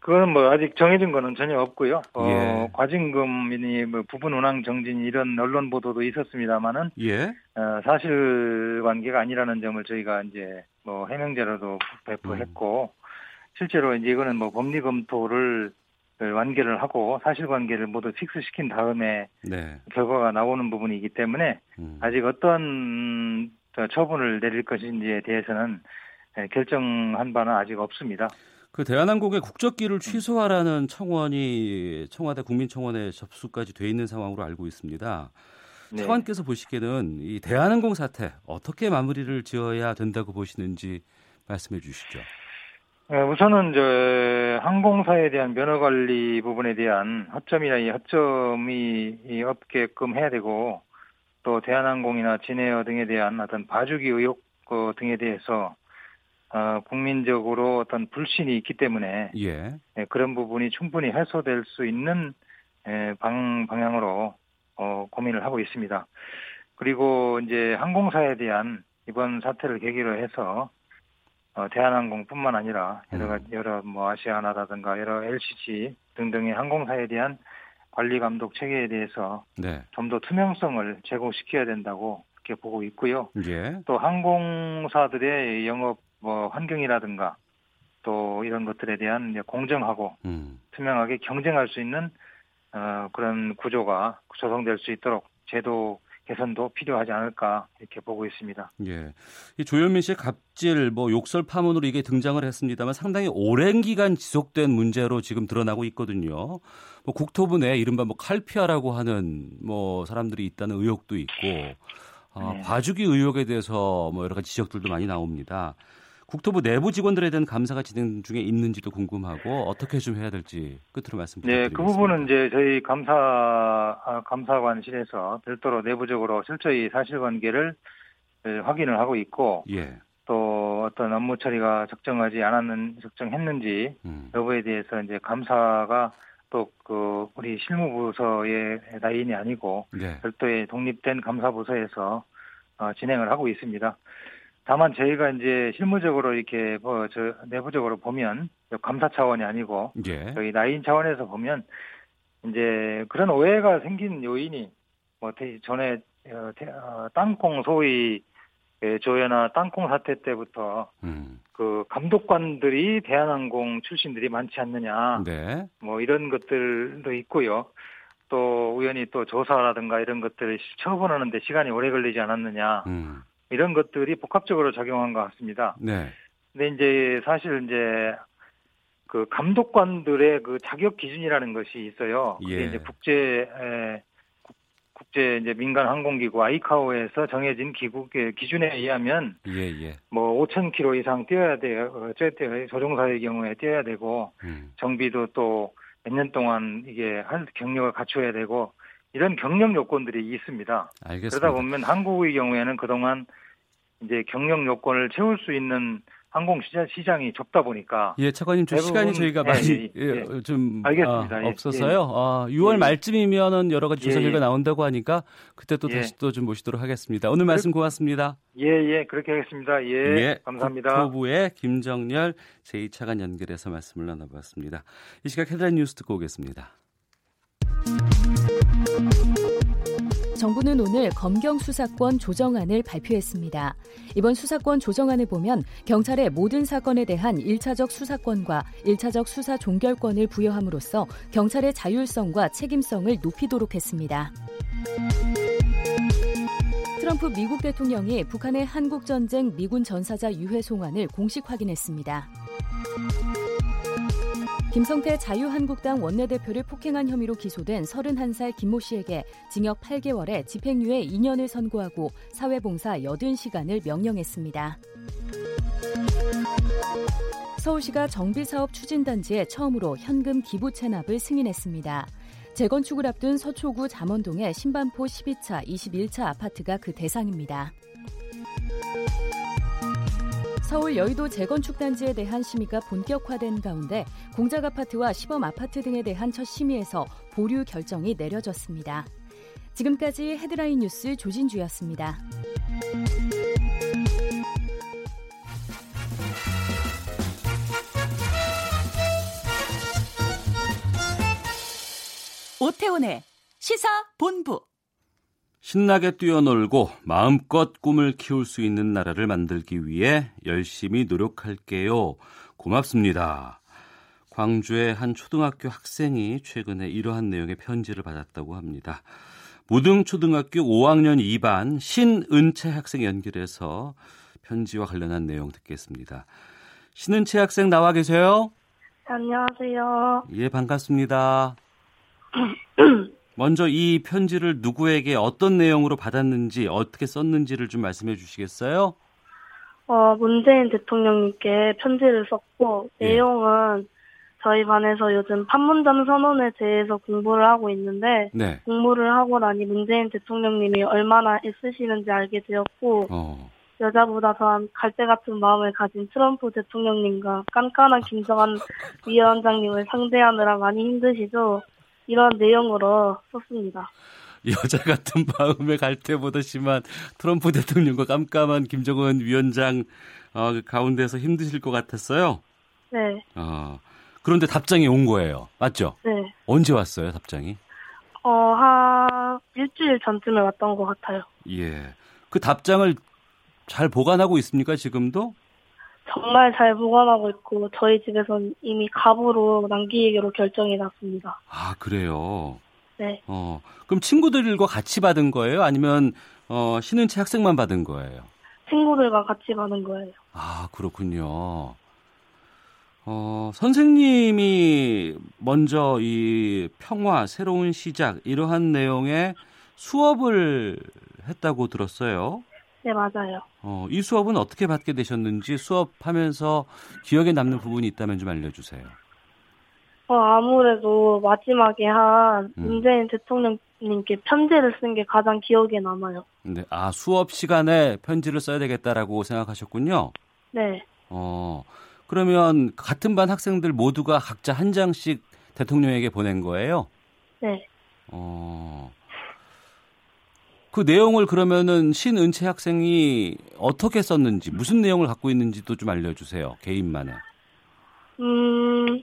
그거는 뭐 아직 정해진 거는 전혀 없고요. 어, 예. 과징금이니 뭐 부분 운항 정진 이런 언론 보도도 있었습니다만은 예. 어, 사실 관계가 아니라는 점을 저희가 이제 뭐 해명자로도 배포했고 실제로 이제 이거는 뭐 법리 검토를 완결을 하고 사실관계를 모두 픽스시킨 다음에 네. 결과가 나오는 부분이기 때문에 음. 아직 어떤 저 처분을 내릴 것인지에 대해서는 예, 결정한 바는 아직 없습니다. 그 대한항공의 국적기를 취소하라는 청원이 청와대 국민청원에 접수까지 돼 있는 상황으로 알고 있습니다. 네. 차관께서 보시기에는 이 대한항공 사태 어떻게 마무리를 지어야 된다고 보시는지 말씀해 주시죠. 예, 우선은 저 항공사에 대한 면허 관리 부분에 대한 허점이나 이 허점이 이 없게끔 해야 되고 또 대한항공이나 진에어 등에 대한 어떤 봐주기 의혹 어, 등에 대해서 어, 국민적으로 어떤 불신이 있기 때문에 예. 예, 그런 부분이 충분히 해소될 수 있는 예, 방, 방향으로 어, 고민을 하고 있습니다. 그리고 이제 항공사에 대한 이번 사태를 계기로 해서 어, 대한항공뿐만 아니라 여러 가지 여러 뭐 아시아나라든가 여러 LCC 등등의 항공사에 대한 관리 감독 체계에 대해서 네. 좀더 투명성을 제고시켜야 된다고 그렇게 보고 있고요. 예. 또 항공사들의 영업 뭐 환경이라든가 또 이런 것들에 대한 공정하고 음. 투명하게 경쟁할 수 있는 어, 그런 구조가 조성될 수 있도록 제도 개선도 필요하지 않을까 이렇게 보고 있습니다. 예. 이 조현민 씨의 갑질, 뭐 욕설 파문으로 이게 등장을 했습니다만 상당히 오랜 기간 지속된 문제로 지금 드러나고 있거든요. 뭐 국토부 내 이른바 뭐 칼피아라고 하는 뭐 사람들이 있다는 의혹도 있고 어, 네. 봐주기 의혹에 대해서 뭐 여러 가지 지적들도 많이 나옵니다. 국토부 내부 직원들에 대한 감사가 진행 중에 있는지도 궁금하고 어떻게 좀 해야 될지 끝으로 말씀 네, 부탁드리겠습니다. 그 부분은 이제 저희 감사 아, 감사관실에서 별도로 내부적으로 철저히 사실관계를 에, 확인을 하고 있고 예. 또 어떤 업무 처리가 적정하지 않았는 적정했는지 음. 여부에 대해서 이제 감사가 또 그 우리 실무부서의 라인이 아니고 네. 별도의 독립된 감사부서에서 어, 진행을 하고 있습니다. 다만 저희가 이제 실무적으로 이렇게 뭐 저 내부적으로 보면 감사 차원이 아니고 예. 저희 라인 차원에서 보면 이제 그런 오해가 생긴 요인이 뭐 대- 전에 어, 대- 어, 땅콩 소위 예, 조회나 땅콩 사태 때부터 음. 그 감독관들이 대한항공 출신들이 많지 않느냐 네. 뭐 이런 것들도 있고요. 또 우연히 또 조사라든가 이런 것들을 처분하는데 시간이 오래 걸리지 않았느냐 음. 이런 것들이 복합적으로 작용한 것 같습니다. 네. 근데 이제 사실 이제 그 감독관들의 그 자격 기준이라는 것이 있어요. 그게 예. 이제 국제 에, 국- 국제 이제 민간 항공기구 아이카오에서 정해진 기국의 기준에 의하면 예, 예. 뭐 5,000km 이상 뛰어야 돼요. 어쨌든 조종사의 경우에 뛰어야 되고 음. 정비도 또 몇 년 동안 이게 할 경력을 갖춰야 되고 이런 경력 요건들이 있습니다. 알겠습니다. 그러다 보면 한국의 경우에는 그동안 이제 경력 요건을 채울 수 있는 항공 시장, 시장이 좁다 보니까 예, 차관님 좀 시간이 저희가 예, 많이 예, 예. 예, 좀 알겠습니다. 아, 예, 없어서요. 아, 6월 예. 말쯤이면은 여러 가지 조사 예, 결과 예. 나온다고 하니까 그때 또 예. 다시 또 좀 모시도록 하겠습니다. 오늘 말씀 고맙습니다. 예, 예, 그렇게 하겠습니다. 예, 감사합니다. 국토부의 김정렬 제2차관 연결해서 말씀을 나눠봤습니다. 이 시각 헤드라인 뉴스 듣고 오겠습니다. 정부는 오늘 검경 수사권 조정안을 발표했습니다. 이번 수사권 조정안을 보면 경찰의 모든 사건에 대한 1차적 수사권과 1차적 수사 종결권을 부여함으로써 경찰의 자율성과 책임성을 높이도록 했습니다. 트럼프 미국 대통령이 북한의 한국전쟁 미군 전사자 유해 송환을 공식 확인했습니다. 김성태 자유한국당 원내대표를 폭행한 혐의로 기소된 31살 김모 씨에게 징역 8개월에 집행유예 2년을 선고하고 사회봉사 80시간을 명령했습니다. 서울시가 정비사업 추진단지에 처음으로 현금 기부 체납을 승인했습니다. 재건축을 앞둔 서초구 잠원동의 신반포 12차, 21차 아파트가 그 대상입니다. 서울 여의도 재건축 단지에 대한 심의가 본격화된 가운데 공작 아파트와 시범 아파트 등에 대한 첫 심의에서 보류 결정이 내려졌습니다. 지금까지 헤드라인 뉴스 조진주였습니다. 오태훈의 시사 본부. 신나게 뛰어놀고 마음껏 꿈을 키울 수 있는 나라를 만들기 위해 열심히 노력할게요. 고맙습니다. 광주의 한 초등학교 학생이 최근에 이러한 내용의 편지를 받았다고 합니다. 무등초등학교 5학년 2반 신은채 학생 연결해서 편지와 관련한 내용 듣겠습니다. 신은채 학생 나와 계세요? 안녕하세요. 예, 반갑습니다. 먼저 이 편지를 누구에게 어떤 내용으로 받았는지 어떻게 썼는지를 좀 말씀해 주시겠어요? 어, 문재인 대통령님께 편지를 썼고, 예. 내용은 저희 반에서 요즘 판문점 선언에 대해서 공부를 하고 있는데, 네. 공부를 하고 나니 문재인 대통령님이 얼마나 애쓰시는지 알게 되었고, 어. 여자보다 더한 갈대 같은 마음을 가진 트럼프 대통령님과 깐깐한 김정한 위원장님을 상대하느라 많이 힘드시죠? 이런 내용으로 썼습니다. 여자 같은 마음에 갈 때보다 심한 트럼프 대통령과 깜깜한 김정은 위원장 어, 그 가운데서 힘드실 것 같았어요. 네, 어. 그런데 답장이 온 거예요. 맞죠? 네. 언제 왔어요, 답장이? 어, 한 일주일 전쯤에 왔던 것 같아요. 예. 그 답장을 잘 보관하고 있습니까, 지금도? 정말 잘 보관하고 있고 저희 집에선 이미 갑으로 남기기로 결정이 났습니다. 아, 그래요. 네. 어. 그럼 친구들과 같이 받은 거예요? 아니면 어, 신은채 학생만 받은 거예요? 친구들과 같이 가는 거예요. 아, 그렇군요. 어, 선생님이 먼저 이 평화, 새로운 시작, 이러한 내용의 수업을 했다고 들었어요. 네, 맞아요. 어, 이 수업은 어떻게 받게 되셨는지 수업하면서 기억에 남는 부분이 있다면 좀 알려주세요. 어, 아무래도 마지막에 한 음. 문재인 대통령님께 편지를 쓴 게 가장 기억에 남아요. 근데 아 수업 시간에 편지를 써야 되겠다라고 생각하셨군요. 네. 어 그러면 같은 반 학생들 모두가 각자 한 장씩 대통령에게 보낸 거예요. 네. 어. 그 내용을 그러면은 신은채 학생이 어떻게 썼는지 무슨 내용을 갖고 있는지도 좀 알려주세요. 개인만은. 음,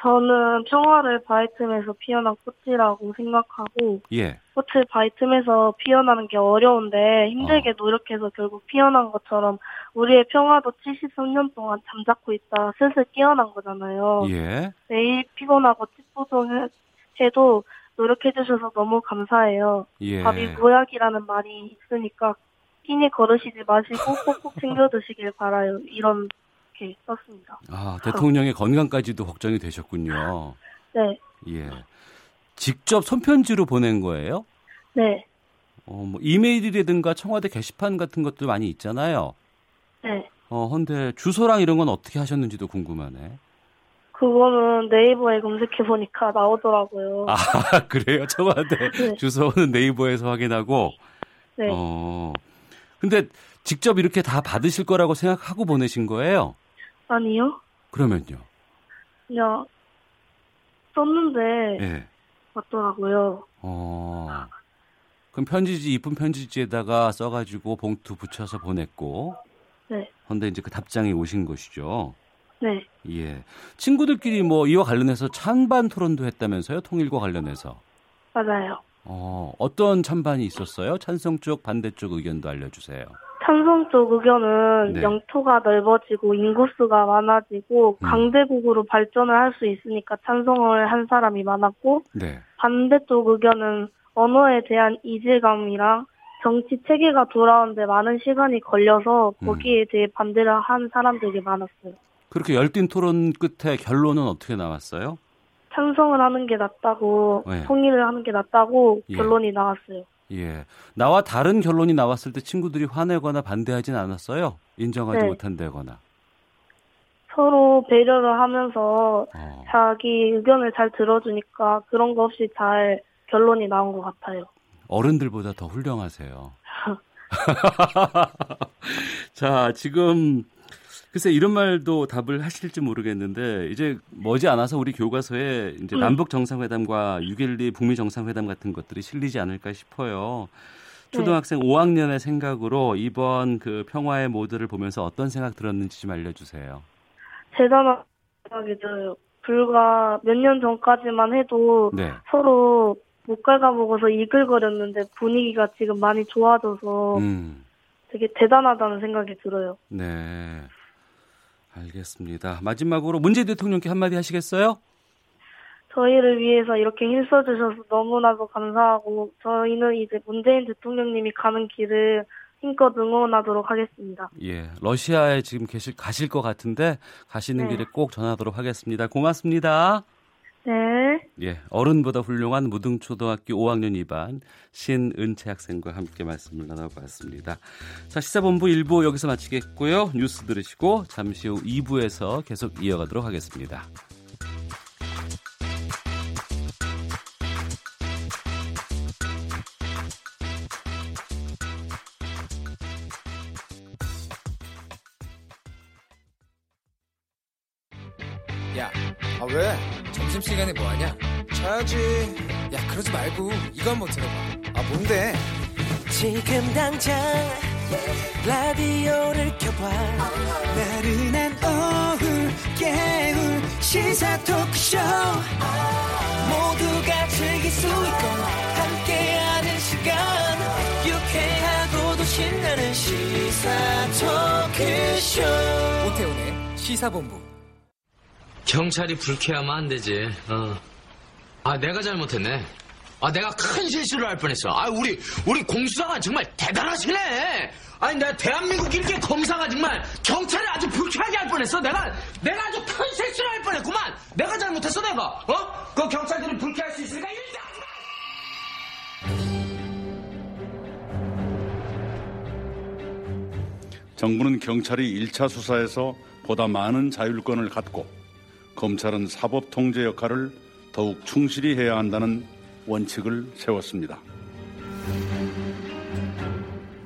저는 평화를 바위 틈에서 피어난 꽃이라고 생각하고 예. 꽃을 바위 틈에서 피어나는 게 어려운데 힘들게 어. 노력해서 결국 피어난 것처럼 우리의 평화도 73년 동안 잠자코 있다 슬슬 깨어난 거잖아요. 예. 매일 피곤하고 찌뿌둥해도 노력해 주셔서 너무 감사해요. 예. 밥이 보약이라는 말이 있으니까 끼니 거르시지 마시고 꼭꼭 챙겨 드시길 바라요. 이렇게 썼습니다. 아, 대통령의 건강까지도 걱정이 되셨군요. 네, 예. 직접 손편지로 보낸 거예요? 네, 어, 뭐 이메일이라든가 청와대 게시판 같은 것도 많이 있잖아요. 네. 어, 근데 주소랑 이런 건 어떻게 하셨는지도 궁금하네. 그거는 네이버에 검색해 보니까 나오더라고요. 아, 그래요? 청와대 네. 주소는 네이버에서 확인하고. 네, 어. 근데 직접 이렇게 다 받으실 거라고 생각하고 보내신 거예요? 아니요. 그러면요. 그냥 썼는데 예. 맞더라고요. 어. 그럼 편지지 이쁜 편지지에다가 써가지고 봉투 붙여서 보냈고. 네, 근데 이제 그 답장이 오신 것이죠. 네. 예. 친구들끼리 뭐 이와 관련해서 찬반 토론도 했다면서요? 통일과 관련해서. 맞아요. 어, 어떤 찬반이 있었어요? 찬성 쪽, 반대 쪽 의견도 알려주세요. 찬성 쪽 의견은 네. 영토가 넓어지고 인구수가 많아지고 음. 강대국으로 발전을 할 수 있으니까 찬성을 한 사람이 많았고 네. 반대 쪽 의견은 언어에 대한 이질감이랑 정치 체계가 돌아오는데 많은 시간이 걸려서 음. 거기에 대해 반대를 한 사람들이 많았어요. 그렇게 열띤 토론 끝에 결론은 어떻게 나왔어요? 찬성을 하는 게 낫다고 네. 통일을 하는 게 낫다고 예. 결론이 나왔어요. 예. 나와 다른 결론이 나왔을 때 친구들이 화내거나 반대하진 않았어요? 인정하지 네. 못한다거나. 서로 배려를 하면서 어. 자기 의견을 잘 들어주니까 그런 거 없이 잘 결론이 나온 것 같아요. 어른들보다 더 훌륭하세요. 자, 지금 글쎄 이런 말도 답을 하실지 모르겠는데 이제 머지 않아서 우리 교과서에 이제 음. 남북 정상회담과 6.12 북미 정상회담 같은 것들이 실리지 않을까 싶어요. 초등학생 5학년의 생각으로 이번 그 평화의 모드를 보면서 어떤 생각 들었는지 좀 알려주세요. 대단한 생각이 들어요. 불과 몇 년 전까지만 해도 네. 서로 못 갉아먹어서 이글거렸는데 분위기가 지금 많이 좋아져서 음, 되게 대단하다는 생각이 들어요. 네. 알겠습니다. 마지막으로 문재인 대통령께 한마디 하시겠어요? 저희를 위해서 이렇게 힘써주셔서 너무나도 감사하고 저희는 이제 문재인 대통령님이 가는 길을 힘껏 응원하도록 하겠습니다. 예, 러시아에 지금 계실 가실 것 같은데 가시는 네. 길에 꼭 전하도록 하겠습니다. 고맙습니다. 네. 예, 어른보다 훌륭한 무등초등학교 5학년 2반 신은채 학생과 함께 말씀을 나눠봤습니다. 자, 시사본부 1부 여기서 마치겠고요. 뉴스 들으시고 잠시 후 2부에서 계속 이어가도록 하겠습니다. 이거 한번 들어봐. 아, 뭔데? 지금 당장 라디오를 켜봐 나른한 오후 깨울 시사 토크쇼 모두가 즐길 수 있고 함께하는 시간 유쾌하고도 신나는 시사 토크쇼 오태훈의 시사본부. 경찰이 불쾌하면 안 되지. 어. 아, 내가 잘못했네. 아, 내가 큰 실수를 할 뻔했어. 아, 우리, 우리 공수장관 정말 대단하시네. 아니, 내가 대한민국 이렇게 검사가 정말 경찰을 아주 불쾌하게 할 뻔했어. 내가, 내가 아주 큰 실수를 할 뻔했구만. 내가 잘못했어, 내가. 어? 그 경찰들이 불쾌할 수 있으니까 일단. 정부는 경찰이 1차 수사에서 보다 많은 자율권을 갖고 검찰은 사법 통제 역할을 더욱 충실히 해야 한다는 원칙을 세웠습니다.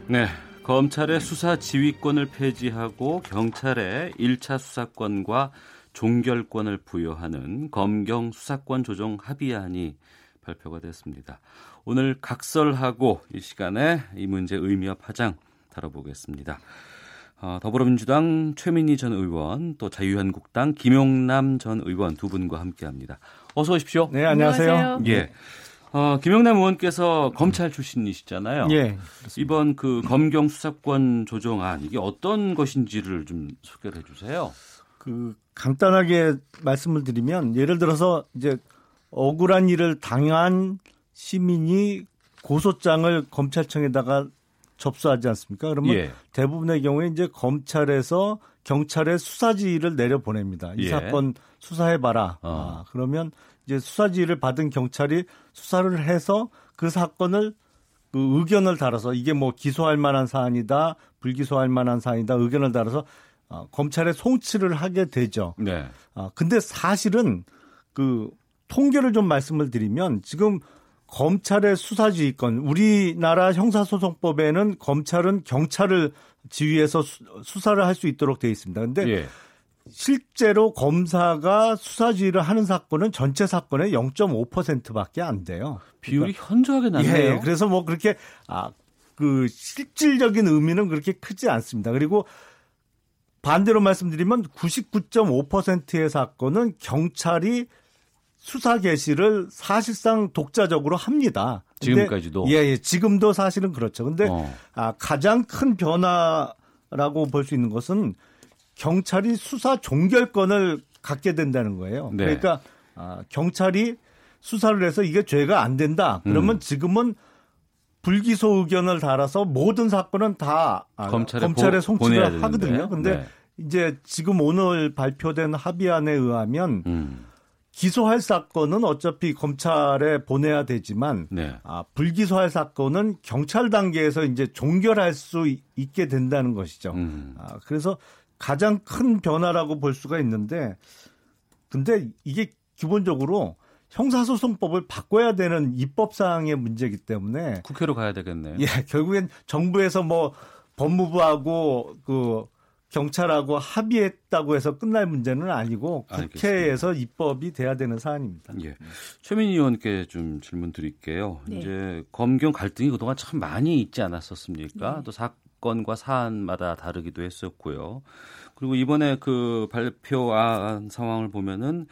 네. 검찰의 수사 지휘권을 폐지하고 경찰의 1차 수사권과 종결권을 부여하는 검경 수사권 조정 합의안이 발표가 됐습니다. 오늘 각설하고 이 시간에 이 문제 의미와 파장 다뤄보겠습니다. 어, 더불어민주당 최민희 전 의원 또 자유한국당 김용남 전 의원 두 분과 함께합니다. 어서 오십시오. 네, 안녕하세요. 예. 어, 김영남 의원께서 검찰 출신이시잖아요. 예. 이번 그 검경 수사권 조정안 이게 어떤 것인지를 좀 소개를 해주세요. 그 간단하게 말씀을 드리면 예를 들어서 이제 억울한 일을 당한 시민이 고소장을 검찰청에다가 접수하지 않습니까? 그러면 예. 대부분의 경우에 이제 검찰에서 경찰에 수사지휘를 내려 보냅니다. 이 예. 사건 수사해 봐라. 어. 아, 그러면 이제 수사 지휘를 받은 경찰이 수사를 해서 그 사건을 그 의견을 달아서 이게 뭐 기소할 만한 사안이다, 불기소할 만한 사안이다 의견을 달아서 어, 검찰에 송치를 하게 되죠. 네. 아, 근데 사실은 그 통계를 좀 말씀을 드리면 지금 검찰의 수사지휘권, 우리나라 형사소송법에는 검찰은 경찰을 지휘해서 수, 수사를 할 수 있도록 되어 있습니다. 근데 예. 실제로 검사가 수사 지휘를 하는 사건은 전체 사건의 0.5%밖에 안 돼요. 비율이 현저하게 낮네요. 예, 그래서 뭐 그렇게 아 그 실질적인 의미는 그렇게 크지 않습니다. 그리고 반대로 말씀드리면 99.5%의 사건은 경찰이 수사 개시를 사실상 독자적으로 합니다. 지금까지도? 예, 예, 지금도 사실은 그렇죠. 근데 어. 아, 가장 큰 변화라고 볼 수 있는 것은 경찰이 수사 종결권을 갖게 된다는 거예요. 네. 그러니까 아, 경찰이 수사를 해서 이게 죄가 안 된다. 그러면 음. 지금은 불기소 의견을 달아서 모든 사건은 다 아, 검찰에 검찰에 송치를. 하거든요. 근데 네. 이제 지금 오늘 발표된 합의안에 의하면 음. 기소할 사건은 어차피 검찰에 보내야 되지만 네. 아, 불기소할 사건은 경찰 단계에서 이제 종결할 수 있- 있게 된다는 것이죠. 음. 아, 그래서 가장 큰 변화라고 볼 수가 있는데 근데 이게 기본적으로 형사소송법을 바꿔야 되는 입법 사항의 문제이기 때문에 국회로 가야 되겠네요. 예, 결국엔 정부에서 뭐 법무부하고 그 경찰하고 합의했다고 해서 끝날 문제는 아니고 국회에서 입법이 돼야 되는 사안입니다. 예. 최민희 의원께 좀 질문 드릴게요. 네. 이제 검경 갈등이 그동안 참 많이 있지 않았었습니까? 네. 또 사 건과 사안마다 다르기도 했었고요. 그리고 이번에 그 발표한 상황을 보면은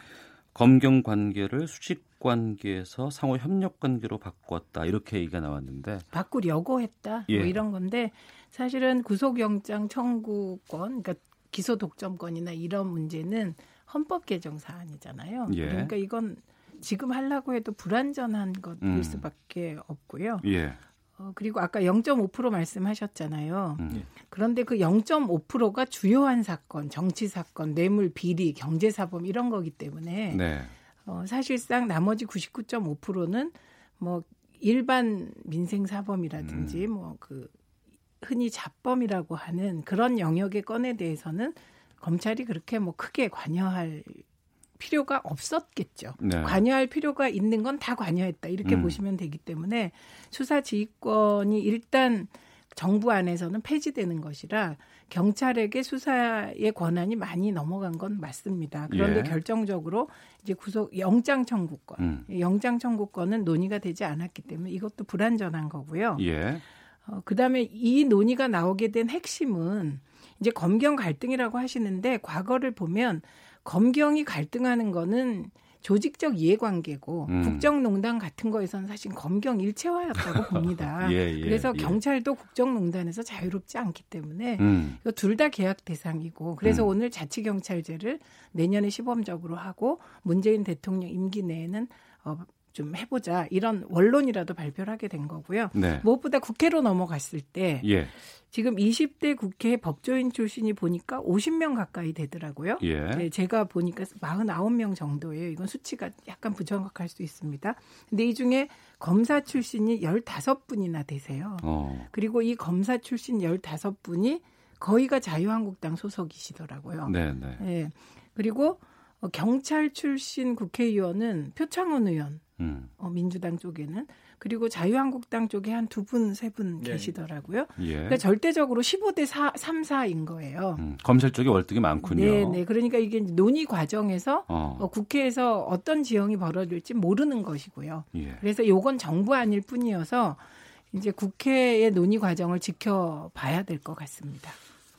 검경 관계를 수직 관계에서 상호 협력 관계로 바꿨다 이렇게 얘기가 나왔는데 바꾸려고 했다. 예. 뭐 이런 건데 사실은 구속영장 청구권, 그러니까 기소 독점권이나 이런 문제는 헌법 개정 사안이잖아요. 예. 그러니까 이건 지금 하려고 해도 불완전한 것일 음. 수밖에 없고요. 예. 어, 그리고 아까 0.5% 말씀하셨잖아요. 음. 그런데 그 0.5%가 주요한 사건, 정치 사건, 뇌물 비리, 경제 사범 이런 거기 때문에 네. 어, 사실상 나머지 99.5%는 뭐 일반 민생 사범이라든지 음. 뭐그 흔히 잡범이라고 하는 그런 영역의 건에 대해서는 검찰이 그렇게 뭐 크게 관여할 필요가 없었겠죠. 네. 관여할 필요가 있는 건 다 관여했다 이렇게 음. 보시면 되기 때문에 수사 지휘권이 일단 정부 안에서는 폐지되는 것이라 경찰에게 수사의 권한이 많이 넘어간 건 맞습니다. 그런데 예. 결정적으로 이제 구속 영장 청구권, 음. 영장 청구권은 논의가 되지 않았기 때문에 이것도 불완전한 거고요. 예. 어, 그다음에 이 논의가 나오게 된 핵심은 이제 검경 갈등이라고 하시는데 과거를 보면 검경이 갈등하는 거는 조직적 이해관계고 음. 국정농단 같은 거에서는 사실 검경 일체화였다고 봅니다. 예, 예, 그래서 예. 경찰도 국정농단에서 자유롭지 않기 때문에 음. 이거 둘 다 계약 대상이고 그래서 음. 오늘 자치경찰제를 내년에 시범적으로 하고 문재인 대통령 임기 내에는 어, 좀 해보자 이런 원론이라도 발표를 하게 된 거고요. 네. 무엇보다 국회로 넘어갔을 때 예. 지금 20대 국회 법조인 출신이 보니까 50명 가까이 되더라고요. 예. 네, 제가 보니까 49명 정도예요. 이건 수치가 약간 부정확할 수 있습니다. 근데 이 중에 검사 출신이 15분이나 되세요. 어. 그리고 이 검사 출신 15분이 거의가 자유한국당 소속이시더라고요. 네, 네. 예. 그리고 어, 경찰 출신 국회의원은 표창원 의원, 음. 어, 민주당 쪽에는 그리고 자유한국당 쪽에 한 두 분, 세분 예. 계시더라고요. 예. 그러니까 절대적으로 15대 4, 3, 4인 거예요. 음, 검찰 쪽이 월등히 많군요. 네, 네. 그러니까 이게 논의 과정에서 어. 어, 국회에서 어떤 지형이 벌어질지 모르는 것이고요. 예. 그래서 요건 정부 아닐 뿐이어서 이제 국회의 논의 과정을 지켜봐야 될 것 같습니다.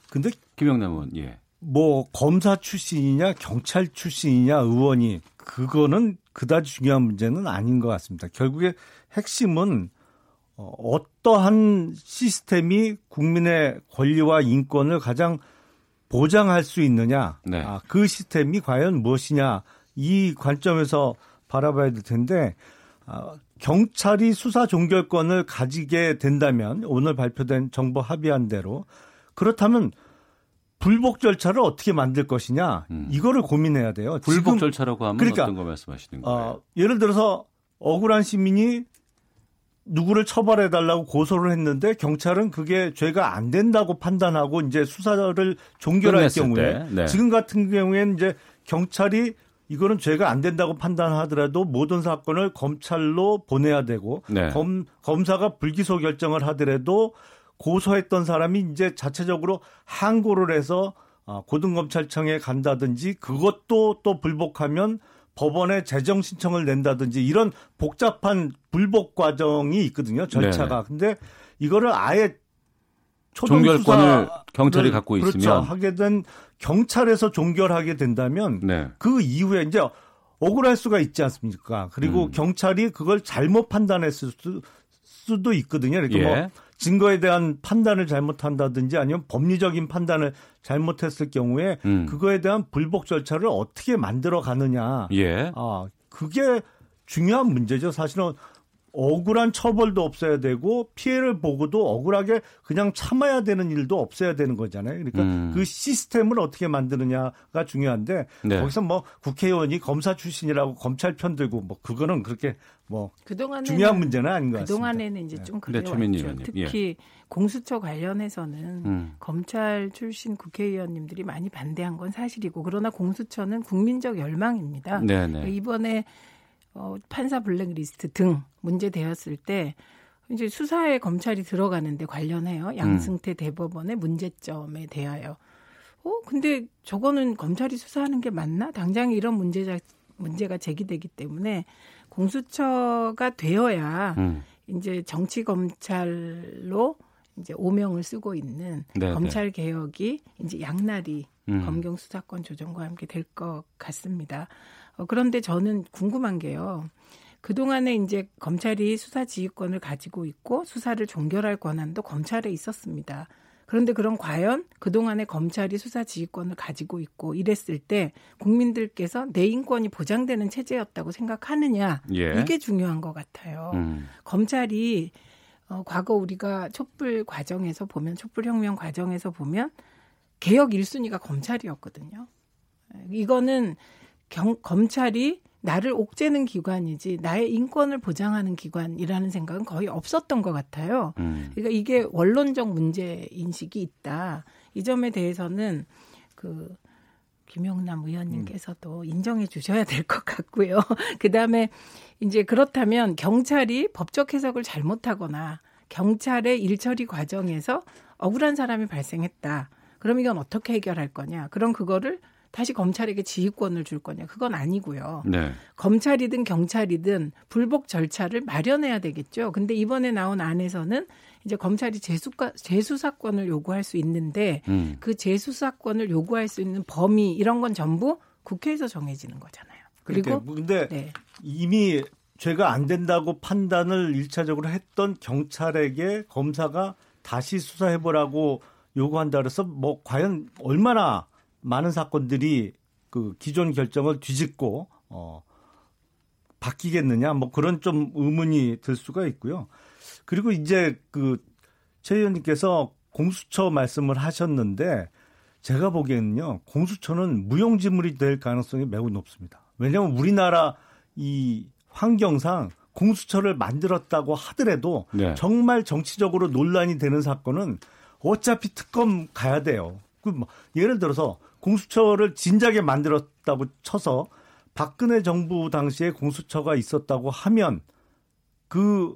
근데 김영남 의원, 예. 뭐 검사 출신이냐 경찰 출신이냐 의원이 그거는 그다지 중요한 문제는 아닌 것 같습니다. 결국에 핵심은 어, 어떠한 시스템이 국민의 권리와 인권을 가장 보장할 수 있느냐, 네. 아, 그 시스템이 과연 무엇이냐 이 관점에서 바라봐야 될 텐데 아, 경찰이 수사 종결권을 가지게 된다면 오늘 발표된 정부 합의한 대로 그렇다면 불복 절차를 어떻게 만들 것이냐 이거를 고민해야 돼요. 음. 불복 지금 절차라고 하면 그러니까, 어떤 거 말씀하시는 거예요? 어, 예를 들어서 억울한 시민이 누구를 처벌해 달라고 고소를 했는데 경찰은 그게 죄가 안 된다고 판단하고 이제 수사를 종결할 경우에 때, 네. 지금 같은 경우에는 이제 경찰이 이거는 죄가 안 된다고 판단하더라도 모든 사건을 검찰로 보내야 되고 네. 검, 검사가 불기소 결정을 하더라도 고소했던 사람이 이제 자체적으로 항고를 해서 아, 고등검찰청에 간다든지 그것도 또 불복하면 법원에 재정 신청을 낸다든지 이런 복잡한 불복 과정이 있거든요 절차가. 근데 이거를 아예 종결권을 경찰이 갖고 그렇죠. 있으면 하게 된 경찰에서 종결하게 된다면 네. 그 이후에 이제 억울할 수가 있지 않습니까? 그리고 음. 경찰이 그걸 잘못 판단했을 수, 수도 있거든요. 이렇게 예. 뭐 증거에 대한 판단을 잘못한다든지 아니면 법리적인 판단을 잘못했을 경우에 음. 그거에 대한 불복 절차를 어떻게 만들어 가느냐. 예. 아, 그게 중요한 문제죠. 사실은 억울한 처벌도 없어야 되고 피해를 보고도 억울하게 그냥 참아야 되는 일도 없어야 되는 거잖아요. 그러니까 음. 그 시스템을 어떻게 만드느냐가 중요한데 네. 거기서 뭐 국회의원이 검사 출신이라고 검찰 편 들고 뭐 그거는 그렇게 뭐 그동안에는 중요한 문제는 아닌 것 같습니다. 그동안에는 이제 좀 네, 최민희 그래왔죠. 의원님. 특히 공수처 관련해서는 음. 검찰 출신 국회의원님들이 많이 반대한 건 사실이고 그러나 공수처는 국민적 열망입니다. 네네. 그러니까 이번에 어, 판사 블랙리스트 등 문제되었을 때 이제 수사에 검찰이 들어가는데 관련해요. 양승태 대법원의 문제점에 대하여. 어, 근데 저거는 검찰이 수사하는 게 맞나? 당장 이런 문제자, 문제가 제기되기 때문에 공수처가 되어야 음. 이제 정치 검찰로 이제 오명을 쓰고 있는 네, 검찰 개혁이 이제 양날이 음. 검경 수사권 조정과 함께 될 것 같습니다. 어, 그런데 저는 궁금한 게요. 그동안에 이제 검찰이 수사 지휘권을 가지고 있고 수사를 종결할 권한도 검찰에 있었습니다. 그런데 그럼 과연 그동안에 검찰이 수사 지휘권을 가지고 있고 이랬을 때 국민들께서 내 인권이 보장되는 체제였다고 생각하느냐 예. 이게 중요한 것 같아요. 음. 검찰이 어, 과거 우리가 촛불 과정에서 보면 촛불혁명 과정에서 보면 개혁 1순위가 검찰이었거든요. 이거는 경, 검찰이 나를 옥죄는 기관이지 나의 인권을 보장하는 기관이라는 생각은 거의 없었던 것 같아요. 음. 그러니까 이게 원론적 문제 인식이 있다. 이 점에 대해서는 그 김용남 의원님께서도 인정해 주셔야 될 것 같고요. 그 다음에 이제 그렇다면 경찰이 법적 해석을 잘못하거나 경찰의 일처리 과정에서 억울한 사람이 발생했다. 그럼 이건 어떻게 해결할 거냐? 그럼 그거를 다시 검찰에게 지휘권을 줄 거냐? 그건 아니고요. 네. 검찰이든 경찰이든 불복 절차를 마련해야 되겠죠. 근데 이번에 나온 안에서는 이제 검찰이 재수가, 재수사권을 요구할 수 있는데 음. 그 재수사권을 요구할 수 있는 범위 이런 건 전부 국회에서 정해지는 거잖아요. 그리고 근데 네. 이미 죄가 안 된다고 판단을 일차적으로 했던 경찰에게 검사가 다시 수사해보라고 요구한다 그래서 뭐 과연 얼마나 많은 사건들이 그 기존 결정을 뒤집고 어 바뀌겠느냐 뭐 그런 좀 의문이 들 수가 있고요. 그리고 이제 그 최 의원님께서 공수처 말씀을 하셨는데 제가 보기에는요 공수처는 무용지물이 될 가능성이 매우 높습니다. 왜냐하면 우리나라 이 환경상 공수처를 만들었다고 하더라도 네. 정말 정치적으로 논란이 되는 사건은 어차피 특검 가야 돼요. 그뭐 예를 들어서 공수처를 진작에 만들었다고 쳐서 박근혜 정부 당시에 공수처가 있었다고 하면 그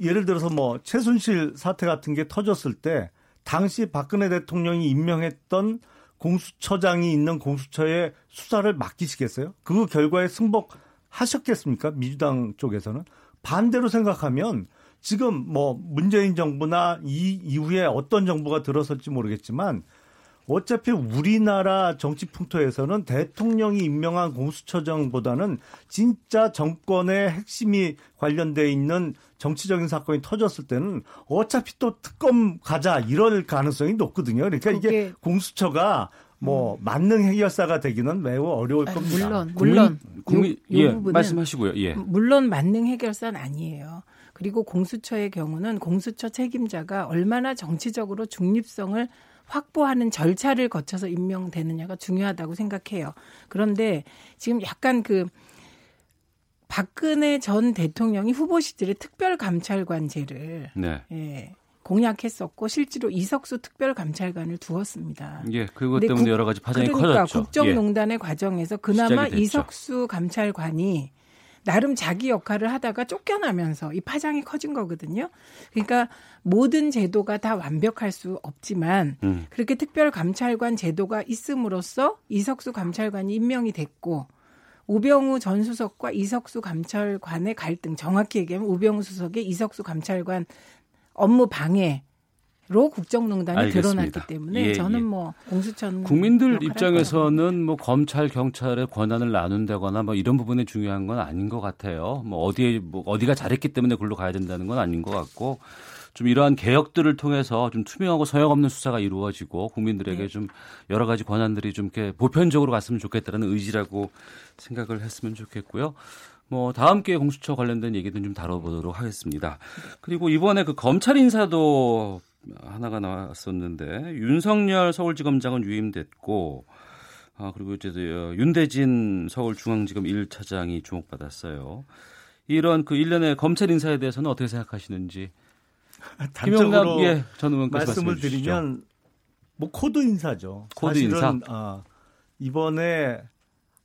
예를 들어서 뭐 최순실 사태 같은 게 터졌을 때 당시 박근혜 대통령이 임명했던 공수처장이 있는 공수처에 수사를 맡기시겠어요? 그 결과에 승복하셨겠습니까? 민주당 쪽에서는 반대로 생각하면 지금 뭐 문재인 정부나 이 이후에 어떤 정부가 들어설지 모르겠지만 어차피 우리나라 정치 풍토에서는 대통령이 임명한 공수처장보다는 진짜 정권의 핵심이 관련돼 있는 정치적인 사건이 터졌을 때는 어차피 또 특검 가자 이럴 가능성이 높거든요. 그러니까 이게 공수처가 뭐 만능 해결사가 되기는 매우 어려울 아니, 겁니다. 물론 물론 국민 요, 요 예 부분은 말씀하시고요. 예. 물론 만능 해결사는 아니에요. 그리고 공수처의 경우는 공수처 책임자가 얼마나 정치적으로 중립성을 확보하는 절차를 거쳐서 임명되느냐가 중요하다고 생각해요. 그런데 지금 약간 그 박근혜 전 대통령이 후보 시절에 특별 감찰관제를 네. 예, 공약했었고 실제로 이석수 특별감찰관을 두었습니다. 예, 그것 때문에 국- 여러 가지 파장이 그러니까 커졌죠. 예. 국정농단의 과정에서 그나마. 이석수 감찰관이 나름 자기 역할을 하다가 쫓겨나면서 이 파장이 커진 거거든요. 그러니까 모든 제도가 다 완벽할 수 없지만 음. 그렇게 특별 감찰관 제도가 있음으로써 이석수 감찰관이 임명이 됐고 우병우 전 수석과 이석수 감찰관의 갈등 정확히 얘기하면 우병우 수석의 이석수 감찰관 업무 방해 로 국정농단이 알겠습니다. 드러났기 때문에 예, 저는 예. 뭐 공수처는 국민들 입장에서는 뭐 검찰 경찰의 권한을 나눈다거나 뭐 이런 부분에 중요한 건 아닌 것 같아요. 뭐 어디에 뭐 어디가 잘했기 때문에 글로 가야 된다는 건 아닌 것 같고 좀 이러한 개혁들을 통해서 좀 투명하고 서역 없는 수사가 이루어지고 국민들에게 네. 좀 여러 가지 권한들이 좀 이렇게 보편적으로 갔으면 좋겠다는 의지라고 생각을 했으면 좋겠고요. 뭐 다음 기회 공수처 관련된 얘기도 좀 다뤄보도록 하겠습니다. 그리고 이번에 그 검찰 인사도 하나가 나왔었는데 윤석열 서울지검장은 유임됐고 아 그리고 이제 어, 윤대진 서울중앙지검 1차장이 주목받았어요. 이런 그 일련의 검찰 인사에 대해서는 어떻게 생각하시는지 단적으로 예, 전 의원께서 말씀을. 드리면 뭐 코드 인사죠. 코드 사실은 인사? 아, 이번에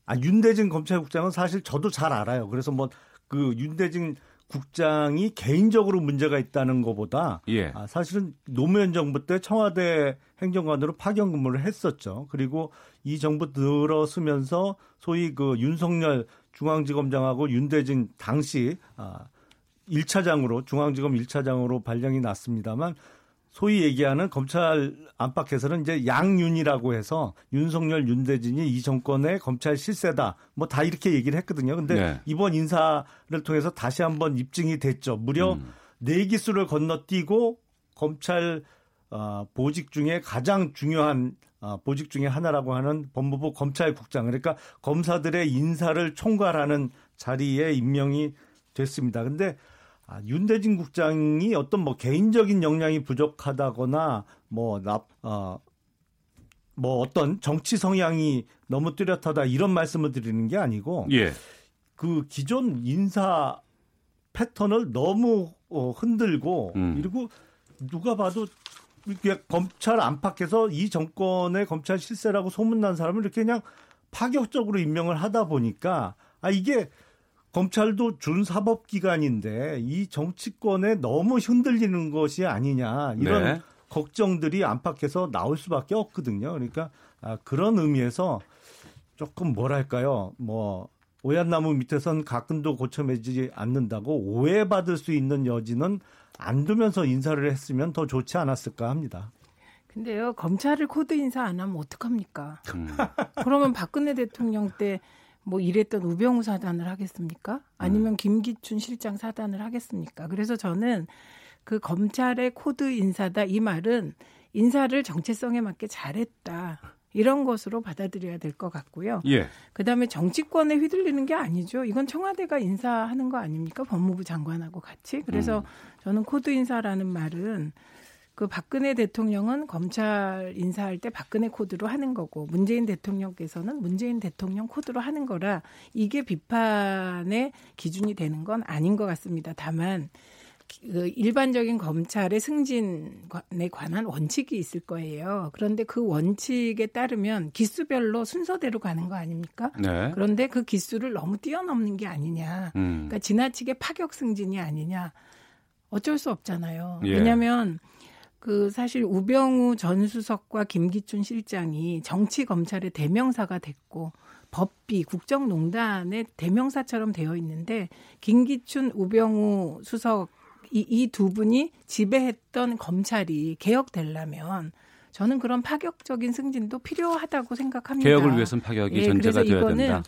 아, 윤대진 검찰국장은 사실 저도 잘 알아요. 그래서 뭐 그 윤대진 국장이 개인적으로 문제가 있다는 것보다 예. 아, 사실은 노무현 정부 때 청와대 행정관으로 파견 근무를 했었죠. 그리고 이 정부 들어서면서 소위 그 윤석열 중앙지검장하고 윤대진 당시 아, 1차장으로 중앙지검 1차장으로 발령이 났습니다만 소위 얘기하는 검찰 안팎에서는 이제 양윤이라고 해서 윤석열, 윤대진이 이 정권의 검찰 실세다. 뭐 다 이렇게 얘기를 했거든요. 근데 네. 이번 인사를 통해서 다시 한번 입증이 됐죠. 무려 음. 네 기수를 건너뛰고 검찰 어, 보직 중에 가장 중요한 어, 보직 중에 하나라고 하는 법무부 검찰국장 그러니까 검사들의 인사를 총괄하는 자리에 임명이 됐습니다. 근데 아, 윤대진 국장이 어떤 뭐 개인적인 역량이 부족하다거나 뭐 납, 어, 뭐 어떤 정치 성향이 너무 뚜렷하다 이런 말씀을 드리는 게 아니고 예. 그 기존 인사 패턴을 너무 어, 흔들고 음. 그리고 누가 봐도 이렇게 검찰 안팎에서 이 정권의 검찰 실세라고 소문난 사람을 이렇게 그냥 파격적으로 임명을 하다 보니까 아 이게 검찰도 준사법기관인데 이 정치권에 너무 흔들리는 것이 아니냐 이런 네. 걱정들이 안팎에서 나올 수밖에 없거든요. 그러니까 아, 그런 의미에서 조금 뭐랄까요, 뭐 오얏나무 밑에선 가끔도 고쳐매지 않는다고 오해받을 수 있는 여지는 안 두면서 인사를 했으면 더 좋지 않았을까 합니다. 근데요 검찰을 코드 인사 안 하면 어떡합니까? 음. 그러면 박근혜 대통령 때 뭐 이랬던 우병우 사단을 하겠습니까? 아니면 김기춘 실장 사단을 하겠습니까? 그래서 저는 그 검찰의 코드 인사다 이 말은 인사를 정체성에 맞게 잘했다. 이런 것으로 받아들여야 될 것 같고요. 예. 그다음에 정치권에 휘둘리는 게 아니죠. 이건 청와대가 인사하는 거 아닙니까? 법무부 장관하고 같이. 그래서 음. 저는 코드 인사라는 말은 그 박근혜 대통령은 검찰 인사할 때 박근혜 코드로 하는 거고 문재인 대통령께서는 문재인 대통령 코드로 하는 거라 이게 비판의 기준이 되는 건 아닌 것 같습니다. 다만 그 일반적인 검찰의 승진에 관한 원칙이 있을 거예요. 그런데 그 원칙에 따르면 기수별로 순서대로 가는 거 아닙니까? 네. 그런데 그 기수를 너무 뛰어넘는 게 아니냐. 음. 그러니까 지나치게 파격 승진이 아니냐. 어쩔 수 없잖아요. 예. 왜냐하면 그 사실 우병우 전 수석과 김기춘 실장이 정치 검찰의 대명사가 됐고 법비 국정농단의 대명사처럼 되어 있는데 김기춘 우병우 수석 이 두 분이 지배했던 검찰이 개혁되려면 저는 그런 파격적인 승진도 필요하다고 생각합니다. 개혁을 위해서는 파격이 예, 전제가 되어야 된다.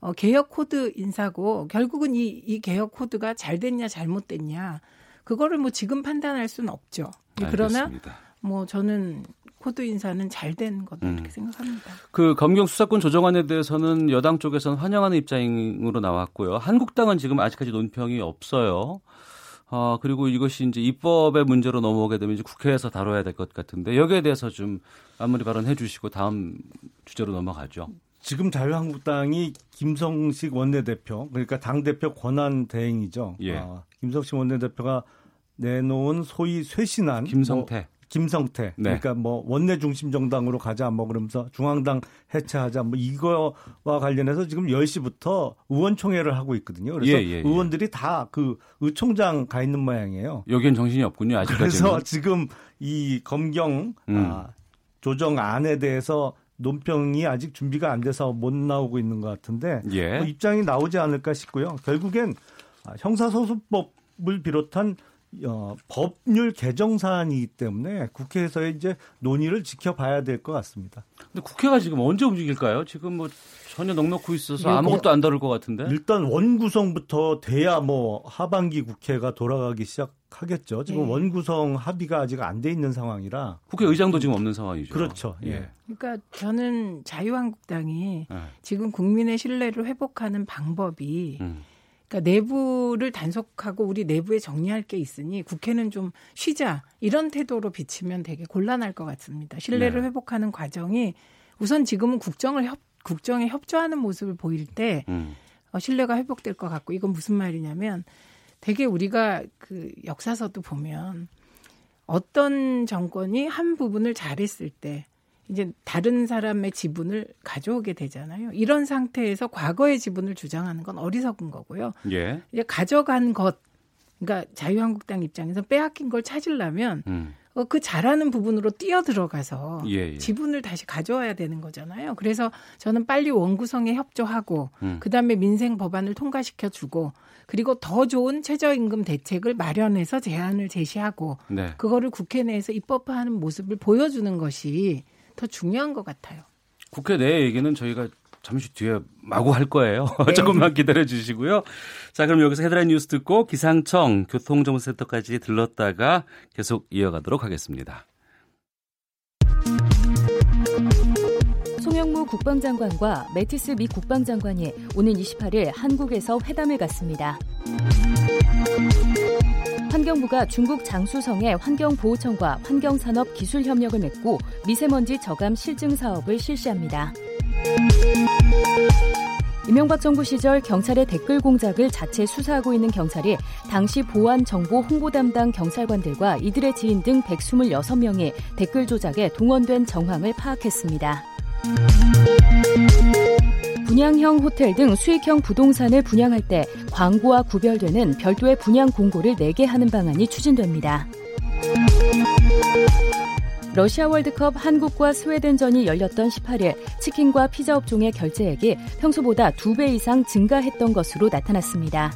어, 개혁 코드 인사고 결국은 이, 이 개혁 코드가 잘 됐냐 잘못됐냐 그거를 뭐 지금 판단할 수는 없죠. 예, 그러나 알겠습니다. 뭐 저는 코드 인사는 잘 된 거다 음. 이렇게 생각합니다. 그 검경 수사권 조정안에 대해서는 여당 쪽에서는 환영하는 입장으로 나왔고요. 한국당은 지금 아직까지 논평이 없어요. 아, 그리고 이것이 이제 입법의 문제로 넘어오게 되면 이제 국회에서 다뤄야 될 것 같은데 여기에 대해서 좀 마무리 발언해 주시고 다음 주제로 넘어가죠. 지금 자유한국당이 김성태 원내대표 그러니까 당 대표 권한 대행이죠. 예. 어, 김성태 원내대표가 내놓은 소위 쇄신안 김성태. 뭐, 김성태. 네. 그러니까 뭐 원내 중심 정당으로 가자 뭐 그러면서 중앙당 해체하자 뭐 이거와 관련해서 지금 10시부터 의원총회를 하고 있거든요. 그래서 예, 예, 예. 의원들이 다 그 의총장 가 있는 모양이에요. 여기엔 정신이 없군요. 아직까지는. 그래서 지금 이 검경 음. 아, 조정안에 대해서 논평이 아직 준비가 안 돼서 못 나오고 있는 것 같은데 예. 뭐 입장이 나오지 않을까 싶고요. 결국엔 아, 형사소송법 을 비롯한 어, 법률 개정 사안이기 때문에 국회에서의 이제 논의를 지켜봐야 될 것 같습니다. 근데 국회가 지금 언제 움직일까요? 지금 뭐 전혀 넉넉히 있어서 이거 아무것도 안 다룰 것 같은데. 일단 원 구성부터 돼야 뭐 하반기 국회가 돌아가기 시작하겠죠. 지금 예. 원 구성 합의가 아직 안 돼 있는 상황이라 국회 의장도 지금 없는 상황이죠. 그렇죠. 예. 그러니까 저는 자유한국당이 예. 지금 국민의 신뢰를 회복하는 방법이 음. 그러니까 내부를 단속하고 우리 내부에 정리할 게 있으니 국회는 좀 쉬자 이런 태도로 비치면 되게 곤란할 것 같습니다. 신뢰를 네. 회복하는 과정이 우선 지금은 국정을 협 국정에 협조하는 모습을 보일 때 음. 어, 신뢰가 회복될 것 같고 이건 무슨 말이냐면 되게 우리가 그 역사서도 보면 어떤 정권이 한 부분을 잘했을 때 이제 다른 사람의 지분을 가져오게 되잖아요. 이런 상태에서 과거의 지분을 주장하는 건 어리석은 거고요. 예. 이제 가져간 것, 그러니까 자유한국당 입장에서 빼앗긴 걸 찾으려면 음. 어, 그 잘하는 부분으로 뛰어 들어가서 예, 예. 지분을 다시 가져와야 되는 거잖아요. 그래서 저는 빨리 원구성에 협조하고 음. 그다음에 민생 법안을 통과시켜 주고 그리고 더 좋은 최저임금 대책을 마련해서 제안을 제시하고 네. 그거를 국회 내에서 입법화하는 모습을 보여주는 것이 더 중요한 것 같아요. 국회 내 얘기는 저희가 잠시 뒤에 마구 할 거예요. 네. 조금만 기다려 주시고요. 자, 그럼 여기서 헤드라인 뉴스 듣고 기상청 교통정보센터까지 들렀다가 계속 이어가도록 하겠습니다. 송영무 국방장관과 매티스 미 국방장관이 오는 28일 한국에서 회담을 갖습니다. 환경부가 중국 장수성의 환경보호청과 환경산업 기술 협력을 맺고 미세먼지 저감 실증 사업을 실시합니다. 이명박 정부 시절 경찰의 댓글 공작을 자체 수사하고 있는 경찰이 당시 보안 정보 홍보 담당 경찰관들과 이들의 지인 등 126명이 댓글 조작에 동원된 정황을 파악했습니다. 분양형 호텔 등 수익형 부동산을 분양할 때 광고와 구별되는 별도의 분양 공고를 내게 하는 방안이 추진됩니다. 러시아 월드컵 한국과 스웨덴전이 열렸던 18일 치킨과 피자 업종의 결제액이 평소보다 2배 이상 증가했던 것으로 나타났습니다.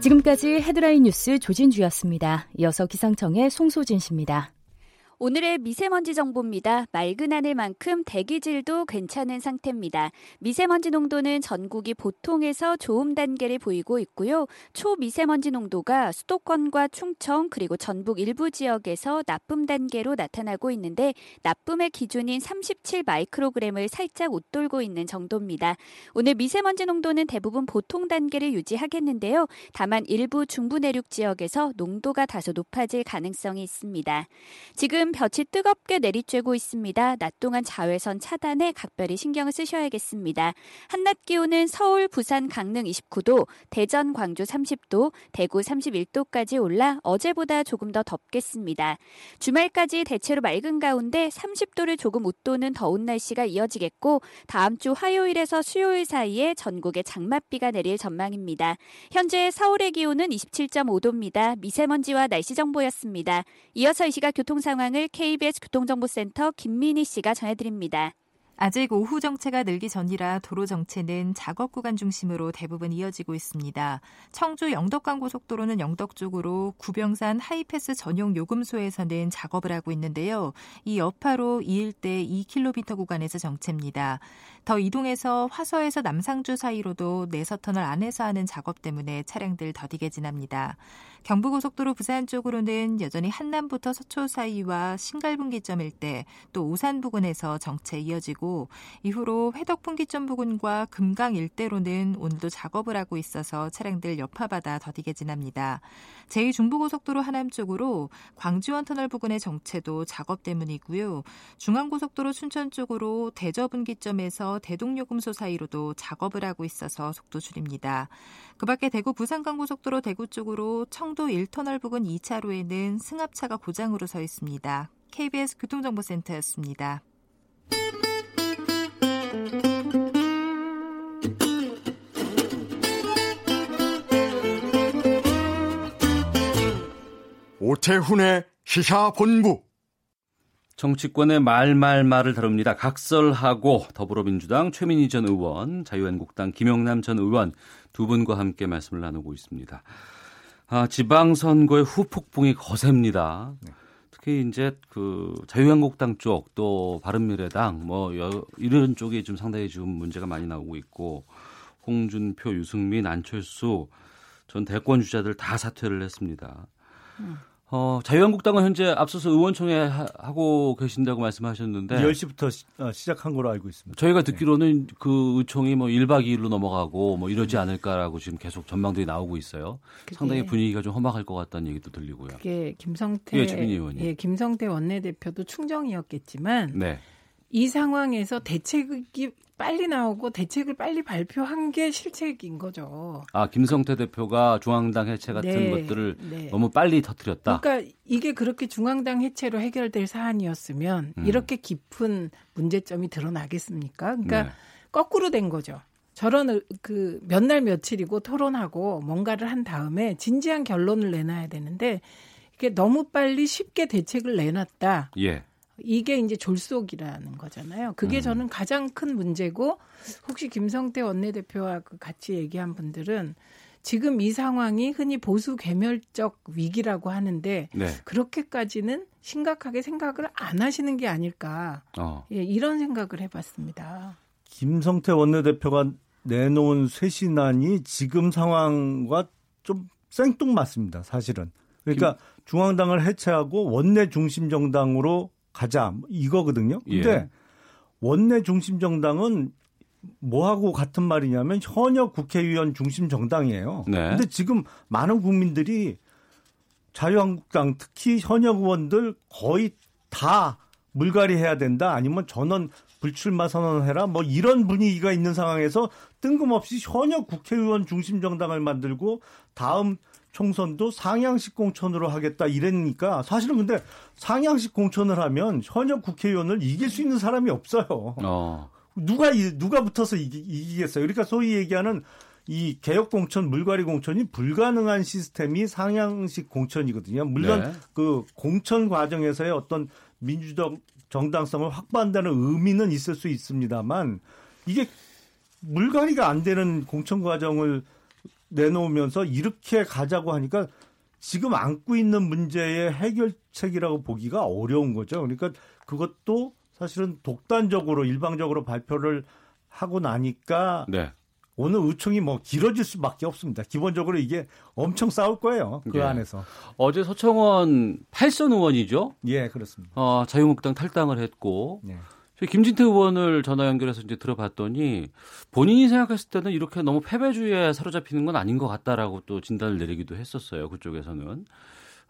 지금까지 헤드라인 뉴스 조진주였습니다. 이어서 기상청의 송소진 씨입니다. 오늘의 미세먼지 정보입니다. 맑은 하늘만큼 대기질도 괜찮은 상태입니다. 미세먼지 농도는 전국이 보통에서 좋음 단계를 보이고 있고요. 초미세먼지 농도가 수도권과 충청 그리고 전북 일부 지역에서 나쁨 단계로 나타나고 있는데 나쁨의 기준인 37 마이크로그램을 살짝 웃돌고 있는 정도입니다. 오늘 미세먼지 농도는 대부분 보통 단계를 유지하겠는데요. 다만 일부 중부 내륙 지역에서 농도가 다소 높아질 가능성이 있습니다. 지금 볕이 뜨겁게 내리쬐고 있습니다. 낮 동안 자외선 차단에 각별히 신경을 쓰셔야겠습니다. 한낮 기온은 서울, 부산, 강릉 29도, 대전, 광주 30도, 대구 31도까지 올라 어제보다 조금 더 덥겠습니다. 주말까지 대체로 맑은 가운데 30도를 조금 웃도는 더운 날씨가 이어지겠고 다음 주 화요일에서 수요일 사이에 전국에 장맛비가 내릴 전망입니다. 현재 서울의 기온은 27.5도입니다. 미세먼지와 날씨 정보였습니다. 이어서 이 시각 교통 상황을 KBS 교통정보센터 김민희 씨가 전해드립니다. 아직 오후 정체가 늘기 전이라 도로 정체는 작업 구간 중심으로 대부분 이어지고 있습니다. 청주 영덕간 고속도로는 영덕 쪽으로 구병산 하이패스 전용 요금소에서는 작업을 하고 있는데요. 이 여파로 이 일대 2km 구간에서 정체입니다. 더 이동해서 화서에서 남상주 사이로도 내서터널 안에서 하는 작업 때문에 차량들 더디게 지납니다. 경부고속도로 부산 쪽으로는 여전히 한남부터 서초 사이와 신갈분기점 일대 또 오산 부근에서 정체 이어지고 이후로 회덕분기점 부근과 금강 일대로는 오늘도 작업을 하고 있어서 차량들 여파받아 더디게 지납니다. 제2중부고속도로 하남 쪽으로 광주원 터널 부근의 정체도 작업 때문이고요. 중앙고속도로 춘천 쪽으로 대저분기점에서 대동요금소 사이로도 작업을 하고 있어서 속도 줄입니다. 그 밖에 대구 부산간고속도로 대구 쪽으로 청도 1터널 부근 2차로에는 승합차가 고장으로 서 있습니다. KBS 교통정보센터였습니다. 오태훈의 시사본부. 정치권의 말말말을 다룹니다. 각설하고 더불어민주당 최민희 전 의원, 자유한국당 김영남 전 의원 두 분과 함께 말씀을 나누고 있습니다. 아, 지방선거의 후폭풍이 거셉니다. 네. 특히 이제 그 자유한국당 쪽 또 바른미래당 뭐 여, 이런 쪽이 좀 상당히 지금 문제가 많이 나오고 있고 홍준표, 유승민, 안철수 전 대권 주자들 다 사퇴를 했습니다. 음. 어, 자유한국당은 현재 앞서서 의원총회 하, 고 계신다고 말씀하셨는데 10시부터 시, 어, 작한 걸로 알고 있습니다. 저희가 듣기로는 네. 그 의총이 뭐 1박 2일로 넘어가고 뭐 이러지 음. 않을까라고 지금 계속 전망들이 나오고 있어요. 상당히 분위기가 좀 험악할 것 같다는 얘기도 들리고요. 그게 김성태 예, 의원이. 예, 김성태 원내대표도 충정이었겠지만 네. 이 상황에서 대책이 빨리 나오고 대책을 빨리 발표한 게 실책인 거죠. 아 김성태 대표가 중앙당 해체 같은 네, 것들을 네. 너무 빨리 터뜨렸다. 그러니까 이게 그렇게 중앙당 해체로 해결될 사안이었으면 음. 이렇게 깊은 문제점이 드러나겠습니까? 그러니까 네. 거꾸로 된 거죠. 저런 그 몇 날 며칠이고 토론하고 뭔가를 한 다음에 진지한 결론을 내놔야 되는데 이게 너무 빨리 쉽게 대책을 내놨다. 예. 이게 이제 졸속이라는 거잖아요. 그게 음. 저는 가장 큰 문제고 혹시 김성태 원내대표와 그 같이 얘기한 분들은 지금 이 상황이 흔히 보수 괴멸적 위기라고 하는데 네. 그렇게까지는 심각하게 생각을 안 하시는 게 아닐까 어. 예, 이런 생각을 해봤습니다. 김성태 원내대표가 내놓은 쇄신안이 지금 상황과 좀 생뚱맞습니다. 사실은. 그러니까 김... 중앙당을 해체하고 원내 중심 정당으로 가자 이거거든요. 근데 예. 원내 중심 정당은 뭐하고 같은 말이냐면 현역 국회의원 중심 정당이에요. 네. 근데 지금 많은 국민들이 자유한국당 특히 현역 의원들 거의 다 물갈이 해야 된다 아니면 전원 불출마 선언해라 뭐 이런 분위기가 있는 상황에서 뜬금없이 현역 국회의원 중심 정당을 만들고 다음 총선도 상향식 공천으로 하겠다 이랬으니까 사실은 근데 상향식 공천을 하면 현역 국회의원을 이길 수 있는 사람이 없어요. 어. 누가 누가 붙어서 이기, 겠어요 그러니까 소위 얘기하는 이 개혁 공천, 물갈이 공천이 불가능한 시스템이 상향식 공천이거든요. 물론 네. 그 공천 과정에서의 어떤 민주적 정당성을 확보한다는 의미는 있을 수 있습니다만 이게 물갈이가 안 되는 공천 과정을 내놓으면서 이렇게 가자고 하니까 지금 안고 있는 문제의 해결책이라고 보기가 어려운 거죠. 그러니까 그것도 사실은 독단적으로 일방적으로 발표를 하고 나니까 네. 오늘 의총이 뭐 길어질 수밖에 없습니다. 기본적으로 이게 엄청 싸울 거예요. 그 예. 안에서. 어제 서청원 8선 의원이죠? 예, 그렇습니다. 어, 자유한국당 탈당을 했고 예. 김진태 의원을 전화 연결해서 이제 들어봤더니 본인이 생각했을 때는 이렇게 너무 패배주의에 사로잡히는 건 아닌 것 같다라고 또 진단을 내리기도 했었어요. 그쪽에서는.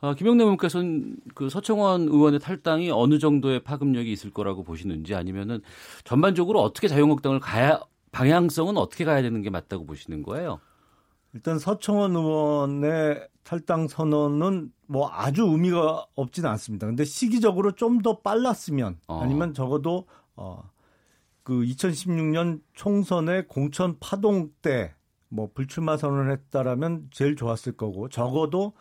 어, 김영래 의원께서는 그 서청원 의원의 탈당이 어느 정도의 파급력이 있을 거라고 보시는지 아니면은 전반적으로 어떻게 자유한국당을 가야 방향성은 어떻게 가야 되는 게 맞다고 보시는 거예요? 일단 서청원 의원의 탈당 선언은 뭐 아주 의미가 없지는 않습니다. 근데 시기적으로 좀 더 빨랐으면 어. 아니면 적어도 어, 그 2016년 총선의 공천 파동 때 뭐 불출마 선언을 했다라면 제일 좋았을 거고 적어도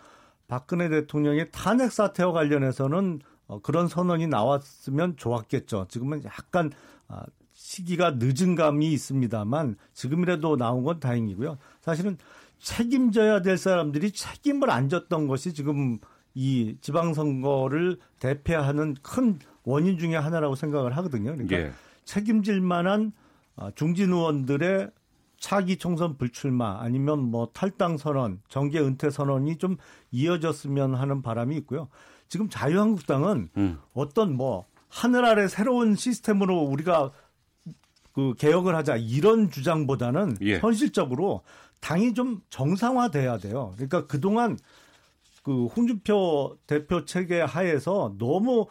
박근혜 대통령의 탄핵 사태와 관련해서는 어, 그런 선언이 나왔으면 좋았겠죠. 지금은 약간 아, 시기가 늦은 감이 있습니다만 지금이라도 나온 건 다행이고요. 사실은 책임져야 될 사람들이 책임을 안 졌던 것이 지금 이 지방선거를 대표하는 큰 원인 중의 하나라고 생각을 하거든요. 그러니까 예. 책임질 만한 아, 중진 의원들의 차기 총선 불출마 아니면 뭐 탈당 선언, 정계 은퇴 선언이 좀 이어졌으면 하는 바람이 있고요. 지금 자유한국당은 음. 어떤 뭐 하늘 아래 새로운 시스템으로 우리가 그 개혁을 하자 이런 주장보다는 예. 현실적으로 당이 좀 정상화돼야 돼요. 그러니까 그동안 그 홍준표 대표 체계 하에서 너무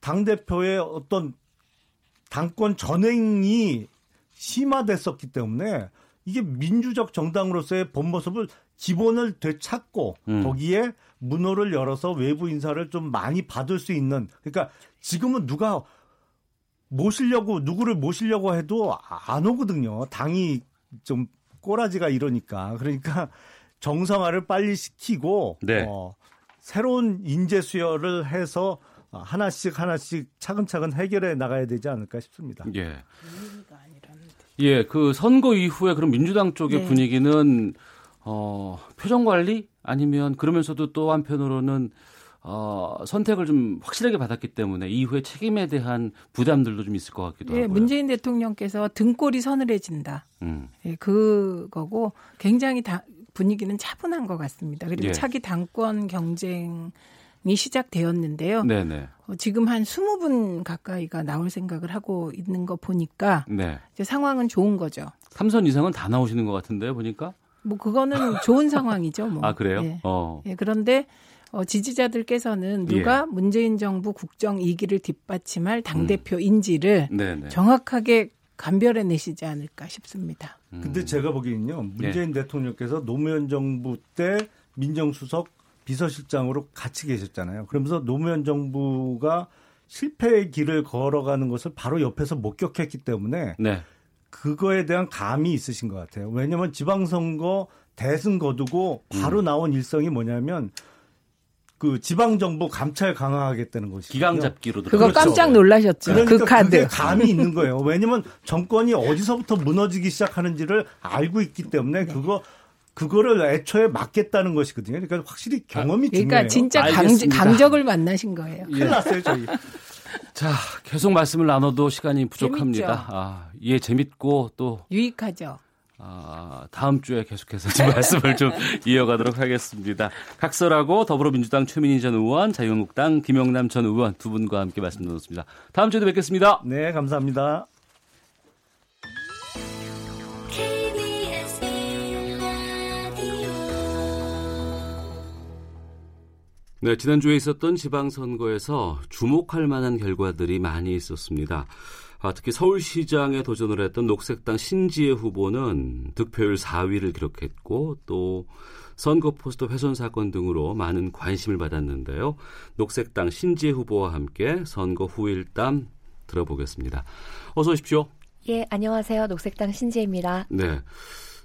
당 대표의 어떤 당권 전횡이 심화됐었기 때문에 이게 민주적 정당으로서의 본 모습을 기본을 되찾고 음. 거기에 문호를 열어서 외부 인사를 좀 많이 받을 수 있는 그러니까 지금은 누가 모시려고 누구를 모시려고 해도 안 오거든요. 당이 좀 꼬라지가 이러니까 그러니까 정상화를 빨리 시키고 네. 어, 새로운 인재 수혈을 해서 하나씩 하나씩 차근차근 해결해 나가야 되지 않을까 싶습니다. 예. 예, 그 선거 이후에 그럼 민주당 쪽의 네. 분위기는 어, 표정 관리 아니면 그러면서도 또 한편으로는 어, 선택을 좀 확실하게 받았기 때문에 이후에 책임에 대한 부담들도 좀 있을 것 같기도 예, 하고요. 문재인 대통령께서 등골이 서늘해진다. 음. 예, 그거고 굉장히 다, 분위기는 차분한 것 같습니다. 그리고 예. 차기 당권 경쟁이 시작되었는데요. 네네. 어, 지금 한 20분 가까이가 나올 생각을 하고 있는 거 보니까 네. 이제 상황은 좋은 거죠. 삼선 이상은 다 나오시는 것 같은데요, 보니까. 뭐 그거는 좋은 상황이죠. 뭐. 아, 그래요? 예. 어. 예, 그런데 어, 지지자들께서는 누가 예. 문재인 정부 국정 이기를 뒷받침할 음. 당 대표인지를 네네. 정확하게 감별해 내시지 않을까 싶습니다. 음. 근데 제가 보기엔요 문재인 대통령께서 노무현 정부 때 민정수석 비서실장으로 같이 계셨잖아요. 그러면서 노무현 정부가 실패의 길을 걸어가는 것을 바로 옆에서 목격했기 때문에 네. 그거에 대한 감이 있으신 것 같아요. 왜냐하면 지방선거 대승 거두고 바로 나온 일성이 뭐냐면 그 지방 정부 감찰 강화하겠다는 것이 기강 잡기로 그거 깜짝 놀라셨죠. 그러니까 그 카드. 그게 감이 있는 거예요. 왜냐하면 정권이 어디서부터 무너지기 시작하는지를 알고 있기 때문에 네. 그거 그거를 애초에 막겠다는 것이거든요. 그러니까 확실히 경험이 그러니까 중요해요. 진짜 강, 알겠습니다. 강적을 만나신 거예요. 예. 큰일 났어요, 저희. 자, 계속 말씀을 나눠도 시간이 부족합니다. 재밌죠? 아, 예, 재밌고 또 유익하죠. 아, 다음 주에 계속해서 좀 말씀을 좀 이어가도록 하겠습니다. 각설하고 더불어민주당 최민희 전 의원, 자유한국당 김영남 전 의원 두 분과 함께 말씀 나눴습니다. 다음 주에도 뵙겠습니다. 네, 감사합니다. 네, 지난주에 있었던 지방선거에서 주목할 만한 결과들이 많이 있었습니다. 아, 특히 서울시장에 도전을 했던 녹색당 신지혜 후보는 득표율 4위를 기록했고 또 선거 포스터 훼손 사건 등으로 많은 관심을 받았는데요. 녹색당 신지혜 후보와 함께 선거 후일담 들어보겠습니다. 어서 오십시오. 예, 안녕하세요. 녹색당 신지혜입니다. 네.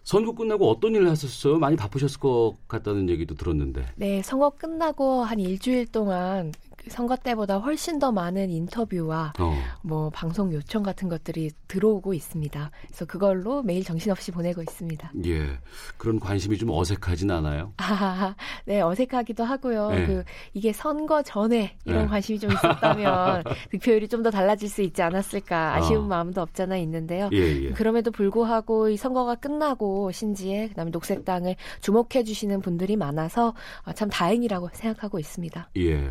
선거 끝나고 어떤 일을 하셨어요? 많이 바쁘셨을 것 같다는 얘기도 들었는데. 네, 선거 끝나고 한 일주일 동안 그 선거 때보다 훨씬 더 많은 인터뷰와 어. 뭐 방송 요청 같은 것들이 들어오고 있습니다. 그래서 그걸로 매일 정신없이 보내고 있습니다. 예. 그런 관심이 좀 어색하진 않아요? 아, 네, 어색하기도 하고요. 네. 그 이게 선거 전에 이런 네. 관심이 좀 있었다면 득표율이 좀 더 달라질 수 있지 않았을까 아쉬운 아. 마음도 없잖아 있는데요. 예, 예. 그럼에도 불구하고 이 선거가 끝나고 신지에 그다음에 녹색당을 주목해 주시는 분들이 많아서 아, 참 다행이라고 생각하고 있습니다. 예.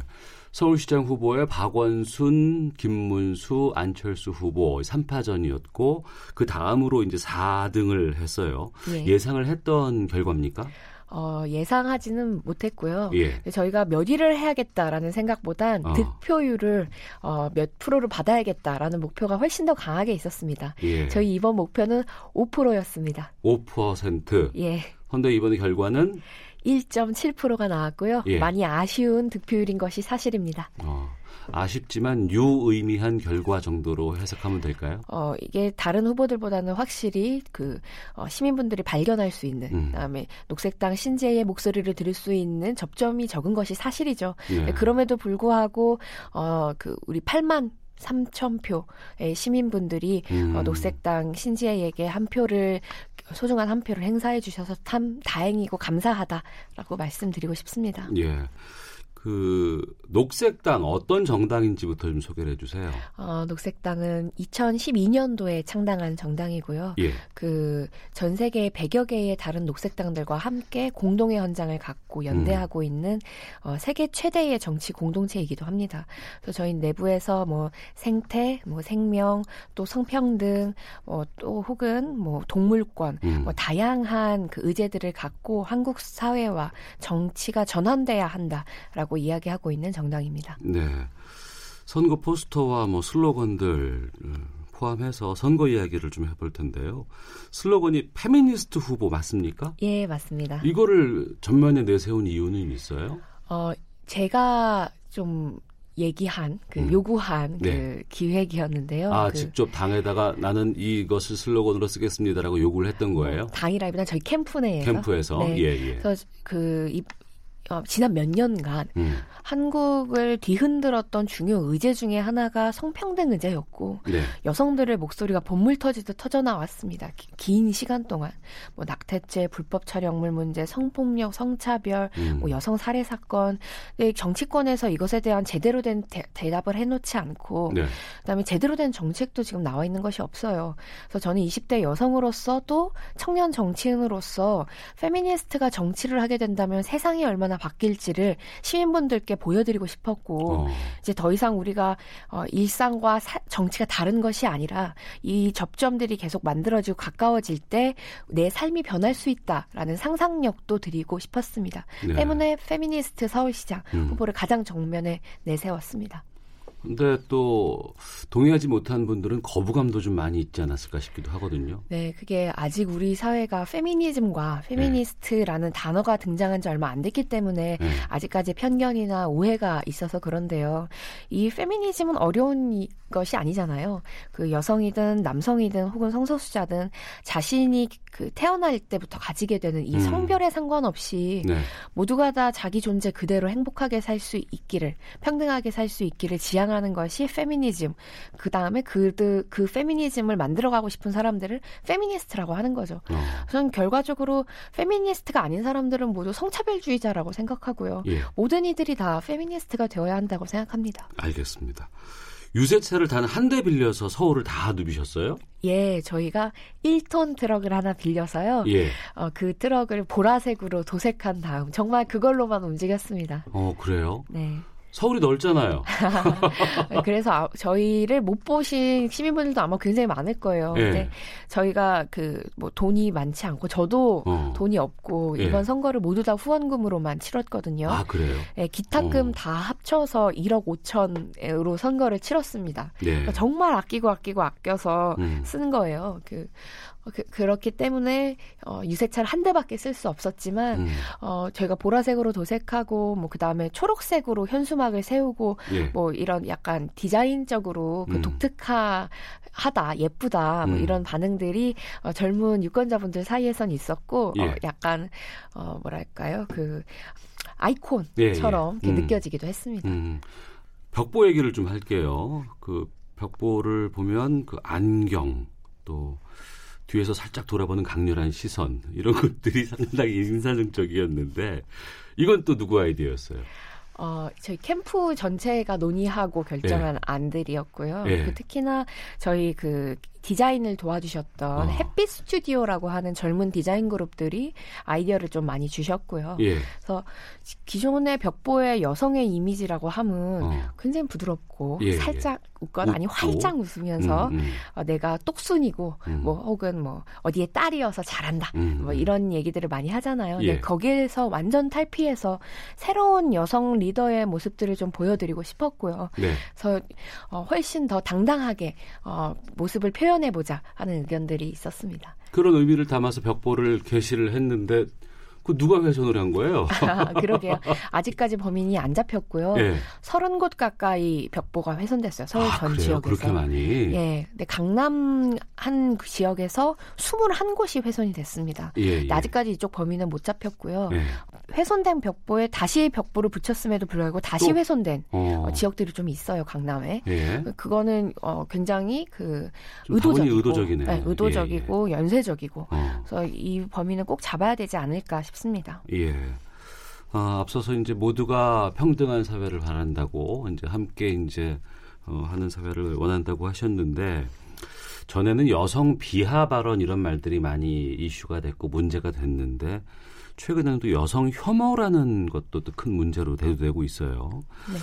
서울시장 후보의 박원순, 김문수, 안철수 후보 3파전이었고 그 다음으로 이제 4등을 했어요. 예. 예상을 했던 결과입니까? 어, 예상하지는 못했고요. 예. 근데 저희가 몇 위를 해야겠다라는 생각보단 어. 득표율을 어, 몇 프로를 받아야겠다라는 목표가 훨씬 더 강하게 있었습니다. 예. 저희 이번 목표는 5%였습니다. 5%. 예. 헌데 이번에 결과는 1.7%가 나왔고요. 예. 많이 아쉬운 득표율인 것이 사실입니다. 어, 아쉽지만 유의미한 결과 정도로 해석하면 될까요? 어, 이게 다른 후보들보다는 확실히 그 어, 시민분들이 발견할 수 있는 음. 그다음에 녹색당 신재의 목소리를 들을 수 있는 접점이 적은 것이 사실이죠. 네. 그럼에도 불구하고 어, 그 우리 8만 3천 표의 시민분들이 음. 어, 녹색당 신지혜에게 한 표를 소중한 한 표를 행사해 주셔서 참 다행이고 감사하다라고 말씀드리고 싶습니다. 예. 그 녹색당 어떤 정당인지부터 좀 소개를 해주세요. 어, 녹색당은 2012년도에 창당한 정당이고요. 예. 그전 세계 100여 개의 다른 녹색당들과 함께 공동의 헌장을 갖고 연대하고 음. 있는 어, 세계 최대의 정치 공동체이기도 합니다. 그래서 저희 내부에서 뭐 생태, 뭐 생명, 또 성평등, 뭐또 혹은 뭐 동물권, 음. 뭐 다양한 그 의제들을 갖고 한국 사회와 정치가 전환돼야 한다라고 이야기하고 있는 정당입니다. 네. 선거 포스터와 뭐 슬로건들 포함해서 선거 이야기를 좀 해볼 텐데요. 슬로건이 페미니스트 후보 맞습니까? 예, 맞습니다. 이거를 전면에 내세운 이유는 있어요? 어, 제가 좀 얘기한 그 음. 요구한 네. 그 기획이었는데요. 아, 그 직접 당에다가 나는 이것을 슬로건으로 쓰겠습니다라고 요구를 했던 거예요? 당이라기보다 저희 캠프 내에서 캠프에서? 네. 예, 예. 그래서 그 이, 어, 지난 몇 년간 음. 한국을 뒤흔들었던 중요 의제 중에 하나가 성평등 의제였고 네. 여성들의 목소리가 본물 터지듯 터져 나왔습니다. 기- 긴 시간 동안 뭐 낙태죄, 불법 촬영물 문제, 성폭력, 성차별, 음. 뭐 여성 살해 사건. 근데 정치권에서 이것에 대한 제대로 된 대, 대답을 해놓지 않고 네. 그다음에 제대로 된 정책도 지금 나와 있는 것이 없어요. 그래서 저는 20대 여성으로서 또 청년 정치인으로서 페미니스트가 정치를 하게 된다면 세상이 얼마나 바뀔지를 시민분들께 보여드리고 싶었고 어. 이제 더 이상 우리가 어, 일상과 사- 정치가 다른 것이 아니라 이 접점들이 계속 만들어지고 가까워질 때 내 삶이 변할 수 있다라는 상상력도 드리고 싶었습니다. 네. 때문에 페미니스트 서울시장 음. 후보를 가장 정면에 내세웠습니다. 근데 또 동의하지 못한 분들은 거부감도 좀 많이 있지 않았을까 싶기도 하거든요. 네, 그게 아직 우리 사회가 페미니즘과 페미니스트라는 단어가 등장한 지 얼마 안 됐기 때문에 네. 아직까지 편견이나 오해가 있어서 그런데요. 이 페미니즘은 어려운 이- 것이 아니잖아요. 그 여성이든 남성이든 혹은 성소수자든 자신이 그 태어날 때부터 가지게 되는 이 음. 성별에 상관없이 네. 모두가 다 자기 존재 그대로 행복하게 살 수 있기를 평등하게 살 수 있기를 지향 하는 것이 페미니즘. 그 다음에 그그 그 페미니즘을 만들어가고 싶은 사람들을 페미니스트라고 하는 거죠. 어. 저는 결과적으로 페미니스트가 아닌 사람들은 모두 성차별주의자라고 생각하고요. 예. 모든 이들이 다 페미니스트가 되어야 한다고 생각합니다. 알겠습니다. 유세차를 단 한 대 빌려서 서울을 다 누비셨어요? 예, 저희가 1톤 트럭을 하나 빌려서요. 예. 어, 그 트럭을 보라색으로 도색한 다음 정말 그걸로만 움직였습니다. 어, 그래요? 네. 서울이 넓잖아요. 그래서 아- 저희를 못 보신 시민분들도 아마 굉장히 많을 거예요. 예. 근데 저희가 그 뭐 돈이 많지 않고 저도 어. 돈이 없고 예. 이번 선거를 모두 다 후원금으로만 치렀거든요. 아, 그래요? 예, 기타금 어. 다 합쳐서 1억 5천으로 선거를 치렀습니다. 네. 그러니까 정말 아끼고 아끼고 아껴서 음. 쓰는 거예요. 그, 어, 그 그렇기 때문에 어, 유세차를 한 대밖에 쓸 수 없었지만 음. 어, 저희가 보라색으로 도색하고 뭐 그다음에 초록색으로 현수막을 세우고 예. 뭐 이런 약간 디자인적으로 그 음. 독특하다 예쁘다 뭐 음. 이런 반응들이 어, 젊은 유권자분들 사이에선 있었고 어, 예. 약간 어, 뭐랄까요 그 예, 아이콘처럼 예. 이렇게 음. 느껴지기도 했습니다. 음. 벽보 얘기를 좀 할게요. 그 벽보를 보면 그 안경 또 뒤에서 살짝 돌아보는 강렬한 시선 이런 것들이 상당히 인상적이었는데 이건 또 누구 아이디어였어요? 어, 저희 캠프 전체가 논의하고 결정한 안들이었고요. 예. 그 특히나 저희 그 디자인을 도와주셨던 어. 햇빛 스튜디오라고 하는 젊은 디자인 그룹들이 아이디어를 좀 많이 주셨고요. 예. 그래서 기존의 벽보의 여성의 이미지라고 함은 어. 굉장히 부드럽고 예, 살짝 웃거나 아니. 활짝 웃으면서 음, 음. 어, 내가 똑순이고 음. 뭐 혹은 뭐 어디에 딸이어서 잘한다 음, 뭐 음. 이런 얘기들을 많이 하잖아요. 예. 근데 거기에서 완전 탈피해서 새로운 여성 리더의 모습들을 좀 보여드리고 싶었고요. 네. 그래서 어, 훨씬 더 당당하게 어, 모습을 표현 해 보자 하는 의견들이 있었습니다. 그런 의미를 담아서 벽보를 게시를 했는데 그 누가 훼손을 한 거예요? 아, 그러게요. 아직까지 범인이 안 잡혔고요. 예. 서른 곳 가까이 벽보가 훼손됐어요. 서울 아, 전 그래요? 지역에서. 그렇게 많이? 예. 근데 강남 한 지역에서 21곳이 훼손이 됐습니다. 예, 예. 아직까지 이쪽 범인은 못 잡혔고요. 예. 훼손된 벽보에 다시 벽보를 붙였음에도 불구하고 다시 또? 훼손된 어. 어, 지역들이 좀 있어요. 강남에. 예. 그거는 어, 굉장히 그좀 의도적이고, 다분히 의도적이네요. 네, 의도적이고 연쇄적이고. 어. 그래서 이 범인은 꼭 잡아야 되지 않을까 싶 습니다. 예. 어, 앞서서 이제 모두가 평등한 사회를 바란다고 이제 함께 이제 어, 하는 사회를 원한다고 하셨는데 전에는 여성 비하 발언 이런 말들이 많이 이슈가 됐고 문제가 됐는데 최근에는 또 여성 혐오라는 것도 또 큰 문제로 대두되고 있어요. 네.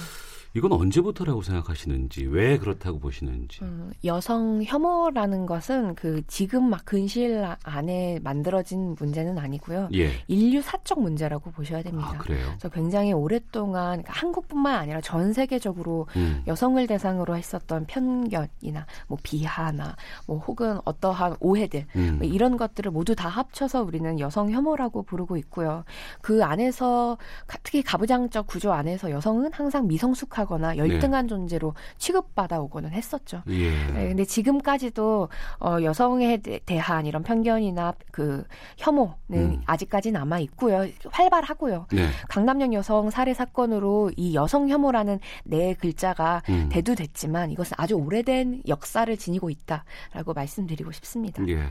이건 언제부터라고 생각하시는지 왜 그렇다고 보시는지. 음, 여성 혐오라는 것은 그 지금 막 근시일 안에 만들어진 문제는 아니고요. 예. 인류 사적 문제라고 보셔야 됩니다. 아, 그래요? 그래서 굉장히 오랫동안 그러니까 한국뿐만 아니라 전 세계적으로 음. 여성을 대상으로 했었던 편견이나 뭐 비하나 뭐 혹은 어떠한 오해들 음. 뭐 이런 것들을 모두 다 합쳐서 우리는 여성 혐오라고 부르고 있고요. 그 안에서 가- 특히 가부장적 구조 안에서 여성은 항상 미성숙 하거나 열등한 존재로 취급받아 오고는 했었죠. 예. 네, 근데 지금까지도 어, 여성에 대- 대한 이런 편견이나 그 혐오는 음. 아직까지 남아 있고요. 활발하고요. 네. 강남역 여성 살해 사건으로 이 여성 혐오라는 네 글자가 음. 대두됐지만 이것은 아주 오래된 역사를 지니고 있다라고 말씀드리고 싶습니다. 예.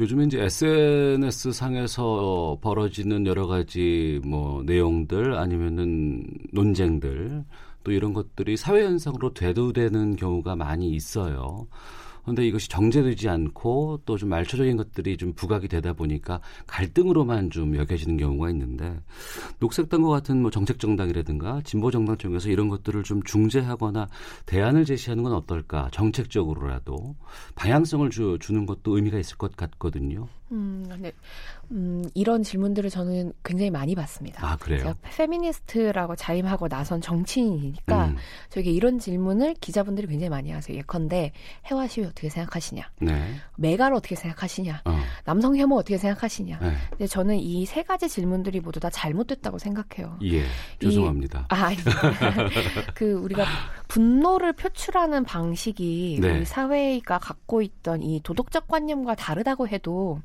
요즘에 이제 SNS 상에서 벌어지는 여러 가지 뭐 내용들 아니면은 논쟁들 또 이런 것들이 사회 현상으로 대두되는 경우가 많이 있어요. 그런데 이것이 정제되지 않고 또 좀 말초적인 것들이 좀 부각이 되다 보니까 갈등으로만 좀 여겨지는 경우가 있는데 녹색당과 같은 뭐 정책 정당이라든가 진보 정당 쪽에서 이런 것들을 좀 중재하거나 대안을 제시하는 건 어떨까 정책적으로라도 방향성을 주, 주는 것도 의미가 있을 것 같거든요. 음, 근데 음, 이런 질문들을 저는 굉장히 많이 받습니다. 아 그래요? 제가 페미니스트라고 자임하고 나선 정치인이니까 음. 저에게 이런 질문을 기자분들이 굉장히 많이 하세요. 예컨대 해와 시위 어떻게 생각하시냐? 네. 메가를 어떻게 생각하시냐? 어. 남성 혐오 어떻게 생각하시냐? 네. 근데 저는 이 세 가지 질문들이 모두 다 잘못됐다고 생각해요. 예. 죄송합니다. 아, 아닙니다. 그 우리가 분노를 표출하는 방식이 네. 우리 사회가 갖고 있던 이 도덕적 관념과 다르다고 해도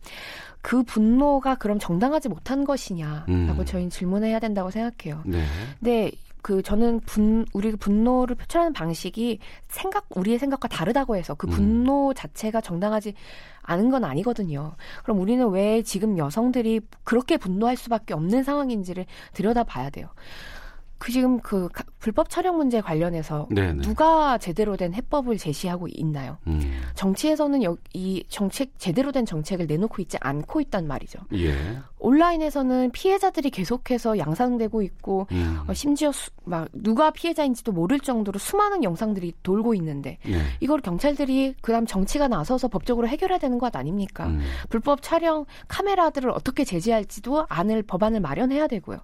그 분노가 그럼 정당하지 못한 것이냐라고 음. 저희는 질문해야 된다고 생각해요. 네. 근데 그 저는 분 우리 분노를 표출하는 방식이 생각 우리의 생각과 다르다고 해서 그 음. 분노 자체가 정당하지 않은 건 아니거든요. 그럼 우리는 왜 지금 여성들이 그렇게 분노할 수밖에 없는 상황인지를 들여다봐야 돼요. 그 지금 그 가- 불법 촬영 문제 관련해서 네네. 누가 제대로 된 해법을 제시하고 있나요? 음. 정치에서는 여- 이 정책 제대로 된 정책을 내놓고 있지 않고 있단 말이죠. 예. 온라인에서는 피해자들이 계속해서 양상되고 있고 음. 어, 심지어 수- 막 누가 피해자인지도 모를 정도로 수많은 영상들이 돌고 있는데 네. 이걸 경찰들이 그다음 정치가 나서서 법적으로 해결해야 되는 것 아닙니까? 음. 불법 촬영 카메라들을 어떻게 제재할지도 안을 법안을 마련해야 되고요.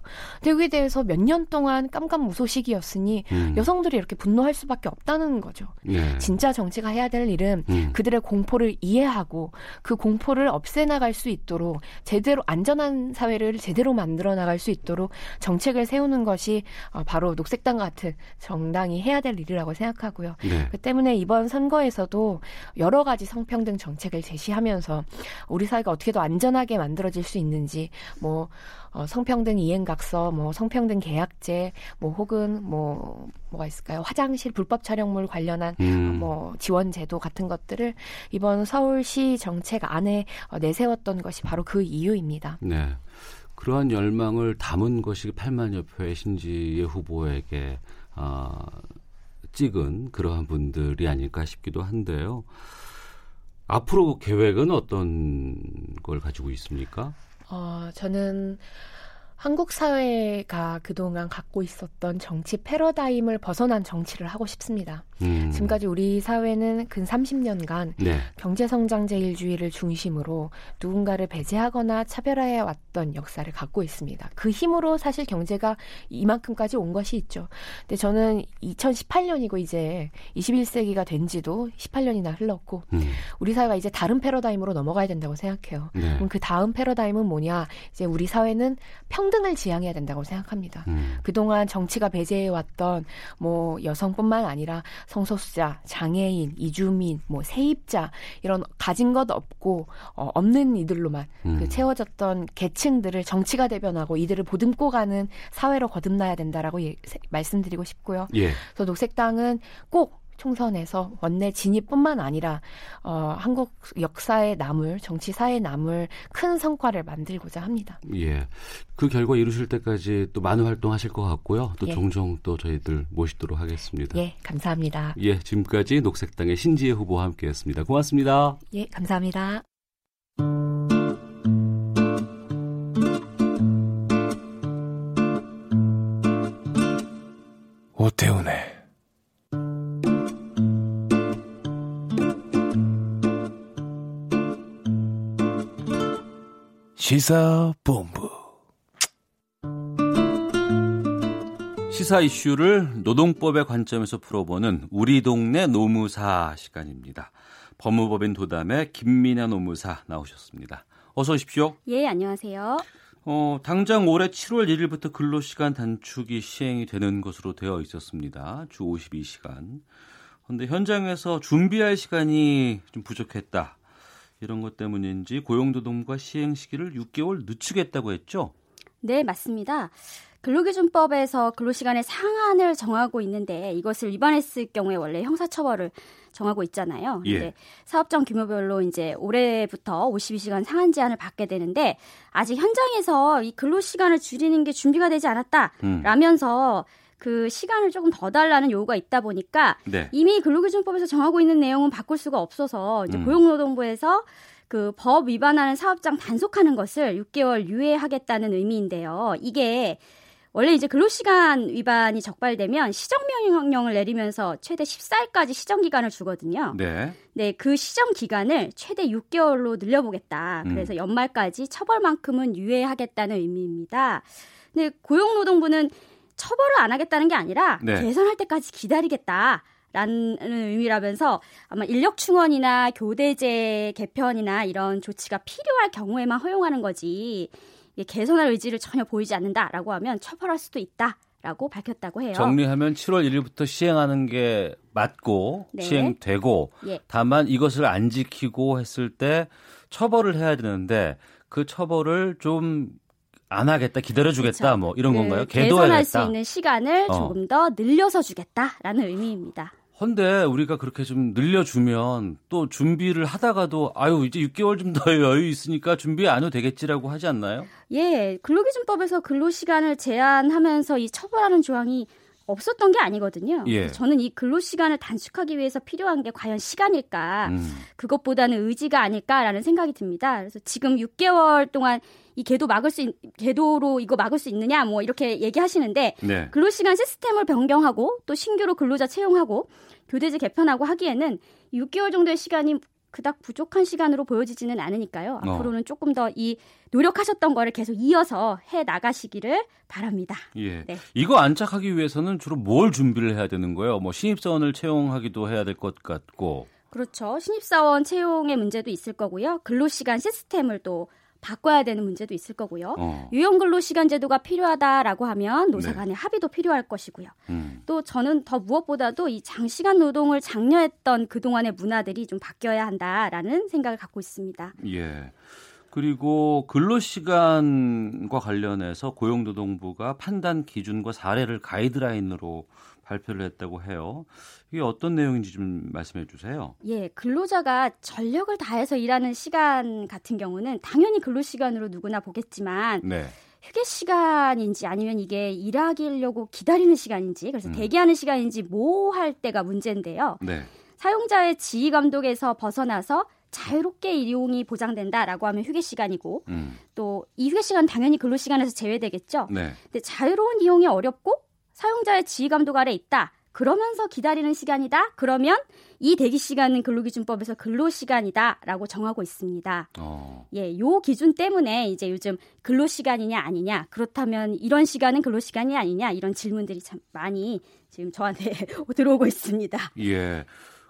여기에 대해서 몇 년 동안 깜깜무소식이었으니 음. 여성들이 이렇게 분노할 수밖에 없다는 거죠. 네. 진짜 정치가 해야 될 일은 음. 그들의 공포를 이해하고 그 공포를 없애나갈 수 있도록 제대로 안전한 사회를 제대로 만들어 나갈 수 있도록 정책을 세우는 것이 어, 바로 녹색당 같은 정당이 해야 될 일이라고 생각하고요. 네. 그 때문에 이번 선거에서도 여러 가지 성평등 정책을 제시하면서 우리 사회가 어떻게 더 안전하게 만들어질 수 있는지 뭐 어, 성평등 이행각서, 뭐 성평등 계약제, 뭐 혹은 뭐 뭐가 있을까요? 화장실 불법 촬영물 관련한 음. 뭐 지원 제도 같은 것들을 이번 서울시 정책 안에 어, 내세웠던 것이 바로 그 이유입니다. 네. 그러한 열망을 담은 것이 8만여 표의 신지혜 후보에게 어, 찍은 그러한 분들이 아닐까 싶기도 한데요. 앞으로 계획은 어떤 걸 가지고 있습니까? 어, 저는 한국 사회가 그동안 갖고 있었던 정치 패러다임을 벗어난 정치를 하고 싶습니다. 음. 지금까지 우리 사회는 근 30년간 네. 경제성장 제일주의를 중심으로 누군가를 배제하거나 차별화해 왔던 역사를 갖고 있습니다. 그 힘으로 사실 경제가 이만큼까지 온 것이 있죠. 근데 저는 2018년이고 이제 21세기가 된 지도 18년이나 흘렀고 음. 우리 사회가 이제 다른 패러다임으로 넘어가야 된다고 생각해요. 네. 그럼 그 다음 패러다임은 뭐냐? 이제 우리 사회는 평 등을 지향해야 된다고 생각합니다. 음. 그동안 정치가 배제해 왔던 뭐 여성뿐만 아니라 성소수자, 장애인, 이주민, 뭐 세입자 이런 가진 것 없고 어, 없는 이들로만 음. 그 채워졌던 계층들을 정치가 대변하고 이들을 보듬고 가는 사회로 거듭나야 된다라고 예, 세- 말씀드리고 싶고요. 예. 그래서 녹색당은 꼭 총선에서 원내 진입뿐만 아니라 어, 한국 역사에 남을 정치 사에 남을 큰 성과를 만들고자 합니다. 예. 그 결과 이루실 때까지 또 많은 활동하실 것 같고요. 또 예. 종종 또 저희들 모시도록 하겠습니다. 예, 감사합니다. 예, 지금까지 녹색당의 신지혜 후보와 함께했습니다. 고맙습니다. 예, 감사합니다. 오태훈의 시사본부 시사 이슈를 노동법의 관점에서 풀어보는 우리 동네 노무사 시간입니다. 법무법인 도담의 김민아 노무사 나오셨습니다. 어서 오십시오. 예, 안녕하세요. 어, 당장 올해 7월 1일부터 근로시간 단축이 시행이 되는 것으로 되어 있었습니다. 주 52시간. 그런데 현장에서 준비할 시간이 좀 부족했다. 이런 것 때문인지 고용노동부가 시행 시기를 6개월 늦추겠다고 했죠? 네, 맞습니다. 근로기준법에서 근로시간의 상한을 정하고 있는데 이것을 위반했을 경우에 원래 형사처벌을 정하고 있잖아요. 예. 근데 사업장 규모별로 이제 올해부터 52시간 상한 제한을 받게 되는데 아직 현장에서 이 근로시간을 줄이는 게 준비가 되지 않았다. 음. 라면서 그 시간을 조금 더 달라는 요구가 있다 보니까 네. 이미 근로기준법에서 정하고 있는 내용은 바꿀 수가 없어서 이제 음. 고용노동부에서 그법 위반하는 사업장 단속하는 것을 6개월 유예하겠다는 의미인데요. 이게 원래 이제 근로시간 위반이 적발되면 시정명령을 내리면서 최대 14일까지 시정 기간을 주거든요. 네. 네, 그 시정 기간을 최대 6개월로 늘려보겠다. 음. 그래서 연말까지 처벌만큼은 유예하겠다는 의미입니다. 근데 고용노동부는 처벌을 안 하겠다는 게 아니라 네. 개선할 때까지 기다리겠다. 라는 의미라면서 아마 인력 충원이나 교대제 개편이나 이런 조치가 필요할 경우에만 허용하는 거지 개선할 의지를 전혀 보이지 않는다라고 하면 처벌할 수도 있다 라고 밝혔다고 해요. 정리하면 7월 1일부터 시행하는 게 맞고 네. 시행되고 예. 다만 이것을 안 지키고 했을 때 처벌을 해야 되는데 그 처벌을 좀 안 하겠다 기다려주겠다 뭐 이런 그 건가요? 개선할 수. 있는 시간을 어. 조금 더 늘려서 주겠다라는 의미입니다. 헌데 우리가 그렇게 좀 늘려주면 또 준비를 하다가도 아유 이제 6개월 좀 더 여유 있으니까 준비 안 해도 되겠지라고 하지 않나요? 예, 근로기준법에서 근로시간을 제한하면서 이 처벌하는 조항이 없었던 게 아니거든요. 예. 저는 이 근로 시간을 단축하기 위해서 필요한 게 과연 시간일까? 음. 그것보다는 의지가 아닐까라는 생각이 듭니다. 그래서 지금 6개월 동안 이 계도 막을 수 있, 계도로 이거 막을 수 있느냐 뭐 이렇게 얘기하시는데 네. 근로 시간 시스템을 변경하고 또 신규로 근로자 채용하고 교대제 개편하고 하기에는 6개월 정도의 시간이 그닥 부족한 시간으로 보여지지는 않으니까요. 어. 앞으로는 조금 더 이 노력하셨던 거를 계속 이어서 해 나가시기를 바랍니다. 예. 네. 이거 안착하기 위해서는 주로 뭘 준비를 해야 되는 거예요? 뭐 신입사원을 채용하기도 해야 될 것 같고. 그렇죠. 신입사원 채용의 문제도 있을 거고요. 근로시간 시스템을 또 바꿔야 되는 문제도 있을 거고요. 어. 유연 근로 시간 제도가 필요하다라고 하면 노사 네. 간의 합의도 필요할 것이고요. 음. 또 저는 더 무엇보다도 이 장시간 노동을 장려했던 그동안의 문화들이 좀 바뀌어야 한다라는 생각을 갖고 있습니다. 예. 그리고 근로시간과 관련해서 고용노동부가 판단 기준과 사례를 가이드라인으로 발표를 했다고 해요. 이게 어떤 내용인지 좀 말씀해 주세요. 예, 근로자가 전력을 다해서 일하는 시간 같은 경우는 당연히 근로 시간으로 누구나 보겠지만 네. 휴게 시간인지 아니면 이게 일하기려고 기다리는 시간인지 그래서 음. 대기하는 시간인지 뭐 할 때가 문제인데요. 네. 사용자의 지휘 감독에서 벗어나서 자유롭게 이용이 보장된다라고 하면 휴게 시간이고 음. 또이 휴게 시간 당연히 근로 시간에서 제외되겠죠. 네. 근데 자유로운 이용이 어렵고 사용자의 지휘 감독 아래 있다. 그러면서 기다리는 시간이다. 그러면 이 대기 시간은 근로기준법에서 근로 시간이다라고 정하고 있습니다. 어. 예, 요 기준 때문에 이제 요즘 근로 시간이냐 아니냐 그렇다면 이런 시간은 근로 시간이 아니냐 이런 질문들이 참 많이 지금 저한테 들어오고 있습니다. 예.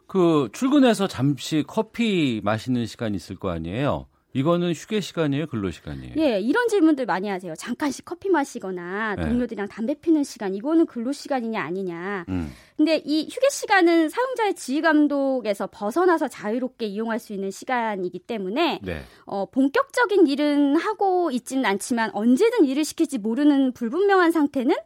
그 출근해서 잠시 커피 마시는 시간이 있을 거 아니에요. 이거는 휴게 시간이에요, 근로 시간이에요. 예, 이런 질문들 많이 하세요. 잠깐씩 커피 마시거나 네. 동료들이랑 담배 피는 시간 이거는 근로 시간이냐 아니냐. 음. 근데 이 휴게 시간은 사용자의 지휘 감독에서 벗어나서 자유롭게 이용할 수 있는 시간이기 때문에 네. 어, 본격적인 일은 하고 있지는 않지만 언제든 일을 시킬지 모르는 불분명한 상태는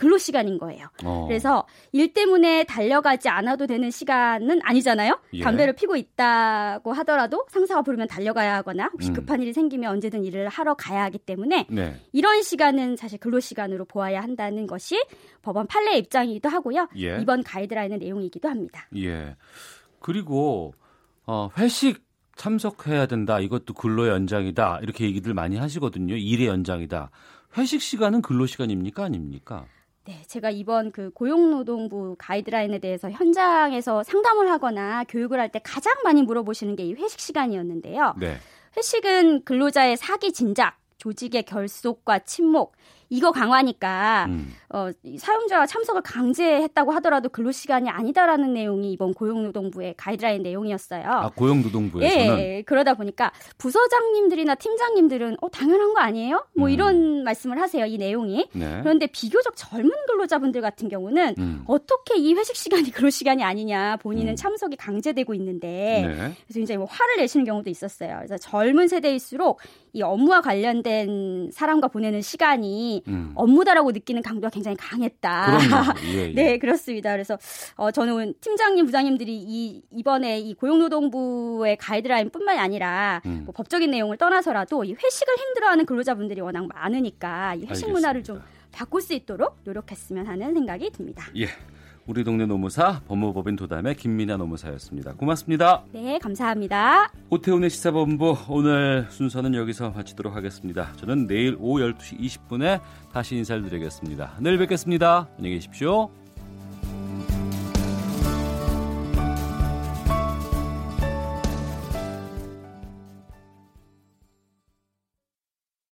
근로 시간인 거예요. 어. 그래서 일 때문에 달려가지 않아도 되는 시간은 아니잖아요. 예. 담배를 피고 있다고 하더라도 상사가 부르면 달려가야 하거나 혹시 음. 급한 일이 생기면 언제든 일을 하러 가야 하기 때문에 네. 이런 시간은 사실 근로 시간으로 보아야 한다는 것이 법원 판례 입장이기도 하고요. 예. 이번 가이드라인의 내용이기도 합니다. 예. 그리고 어, 회식 참석해야 된다. 이것도 근로 연장이다. 이렇게 얘기들 많이 하시거든요. 일의 연장이다. 회식 시간은 근로 시간입니까 아닙니까? 네, 제가 이번 그 고용노동부 가이드라인에 대해서 현장에서 상담을 하거나 교육을 할 때 가장 많이 물어보시는 게 이 회식 시간이었는데요. 네. 회식은 근로자의 사기 진작, 조직의 결속과 침묵, 이거 강화니까 음. 어, 이 사용자가 참석을 강제했다고 하더라도 근로 시간이 아니다라는 내용이 이번 고용노동부의 가이드라인 내용이었어요. 아, 고용노동부에서는 예, 그러다 보니까 부서장님들이나 팀장님들은 어 당연한 거 아니에요? 뭐 음. 이런 말씀을 하세요. 이 내용이. 네. 그런데 비교적 젊은 근로자분들 같은 경우는 음. 어떻게 이 회식 시간이 근로 시간이 아니냐 본인은 참석이 강제되고 있는데 네. 그래서 굉장히 뭐 화를 내시는 경우도 있었어요. 그래서 젊은 세대일수록 이 업무와 관련된 사람과 보내는 시간이 음. 업무다라고 느끼는 강도가 굉장히 강했다. 예, 예. 네, 그렇습니다. 그래서 어, 저는 팀장님, 부장님들이 이 이번에 이 고용노동부의 가이드라인뿐만이 아니라 음. 뭐 법적인 내용을 떠나서라도 이 회식을 힘들어하는 근로자분들이 워낙 많으니까 이 회식 문화를 좀 바꿀 수 있도록 노력했으면 하는 생각이 듭니다. 예. 우리 동네 노무사 법무법인 도담의 김민아 노무사였습니다. 고맙습니다. 네, 감사합니다. 오태훈의 시사본부 오늘 순서는 여기서 마치도록 하겠습니다. 저는 내일 오후 12시 20분에 다시 인사를 드리겠습니다. 내일 뵙겠습니다. 안녕히 계십시오.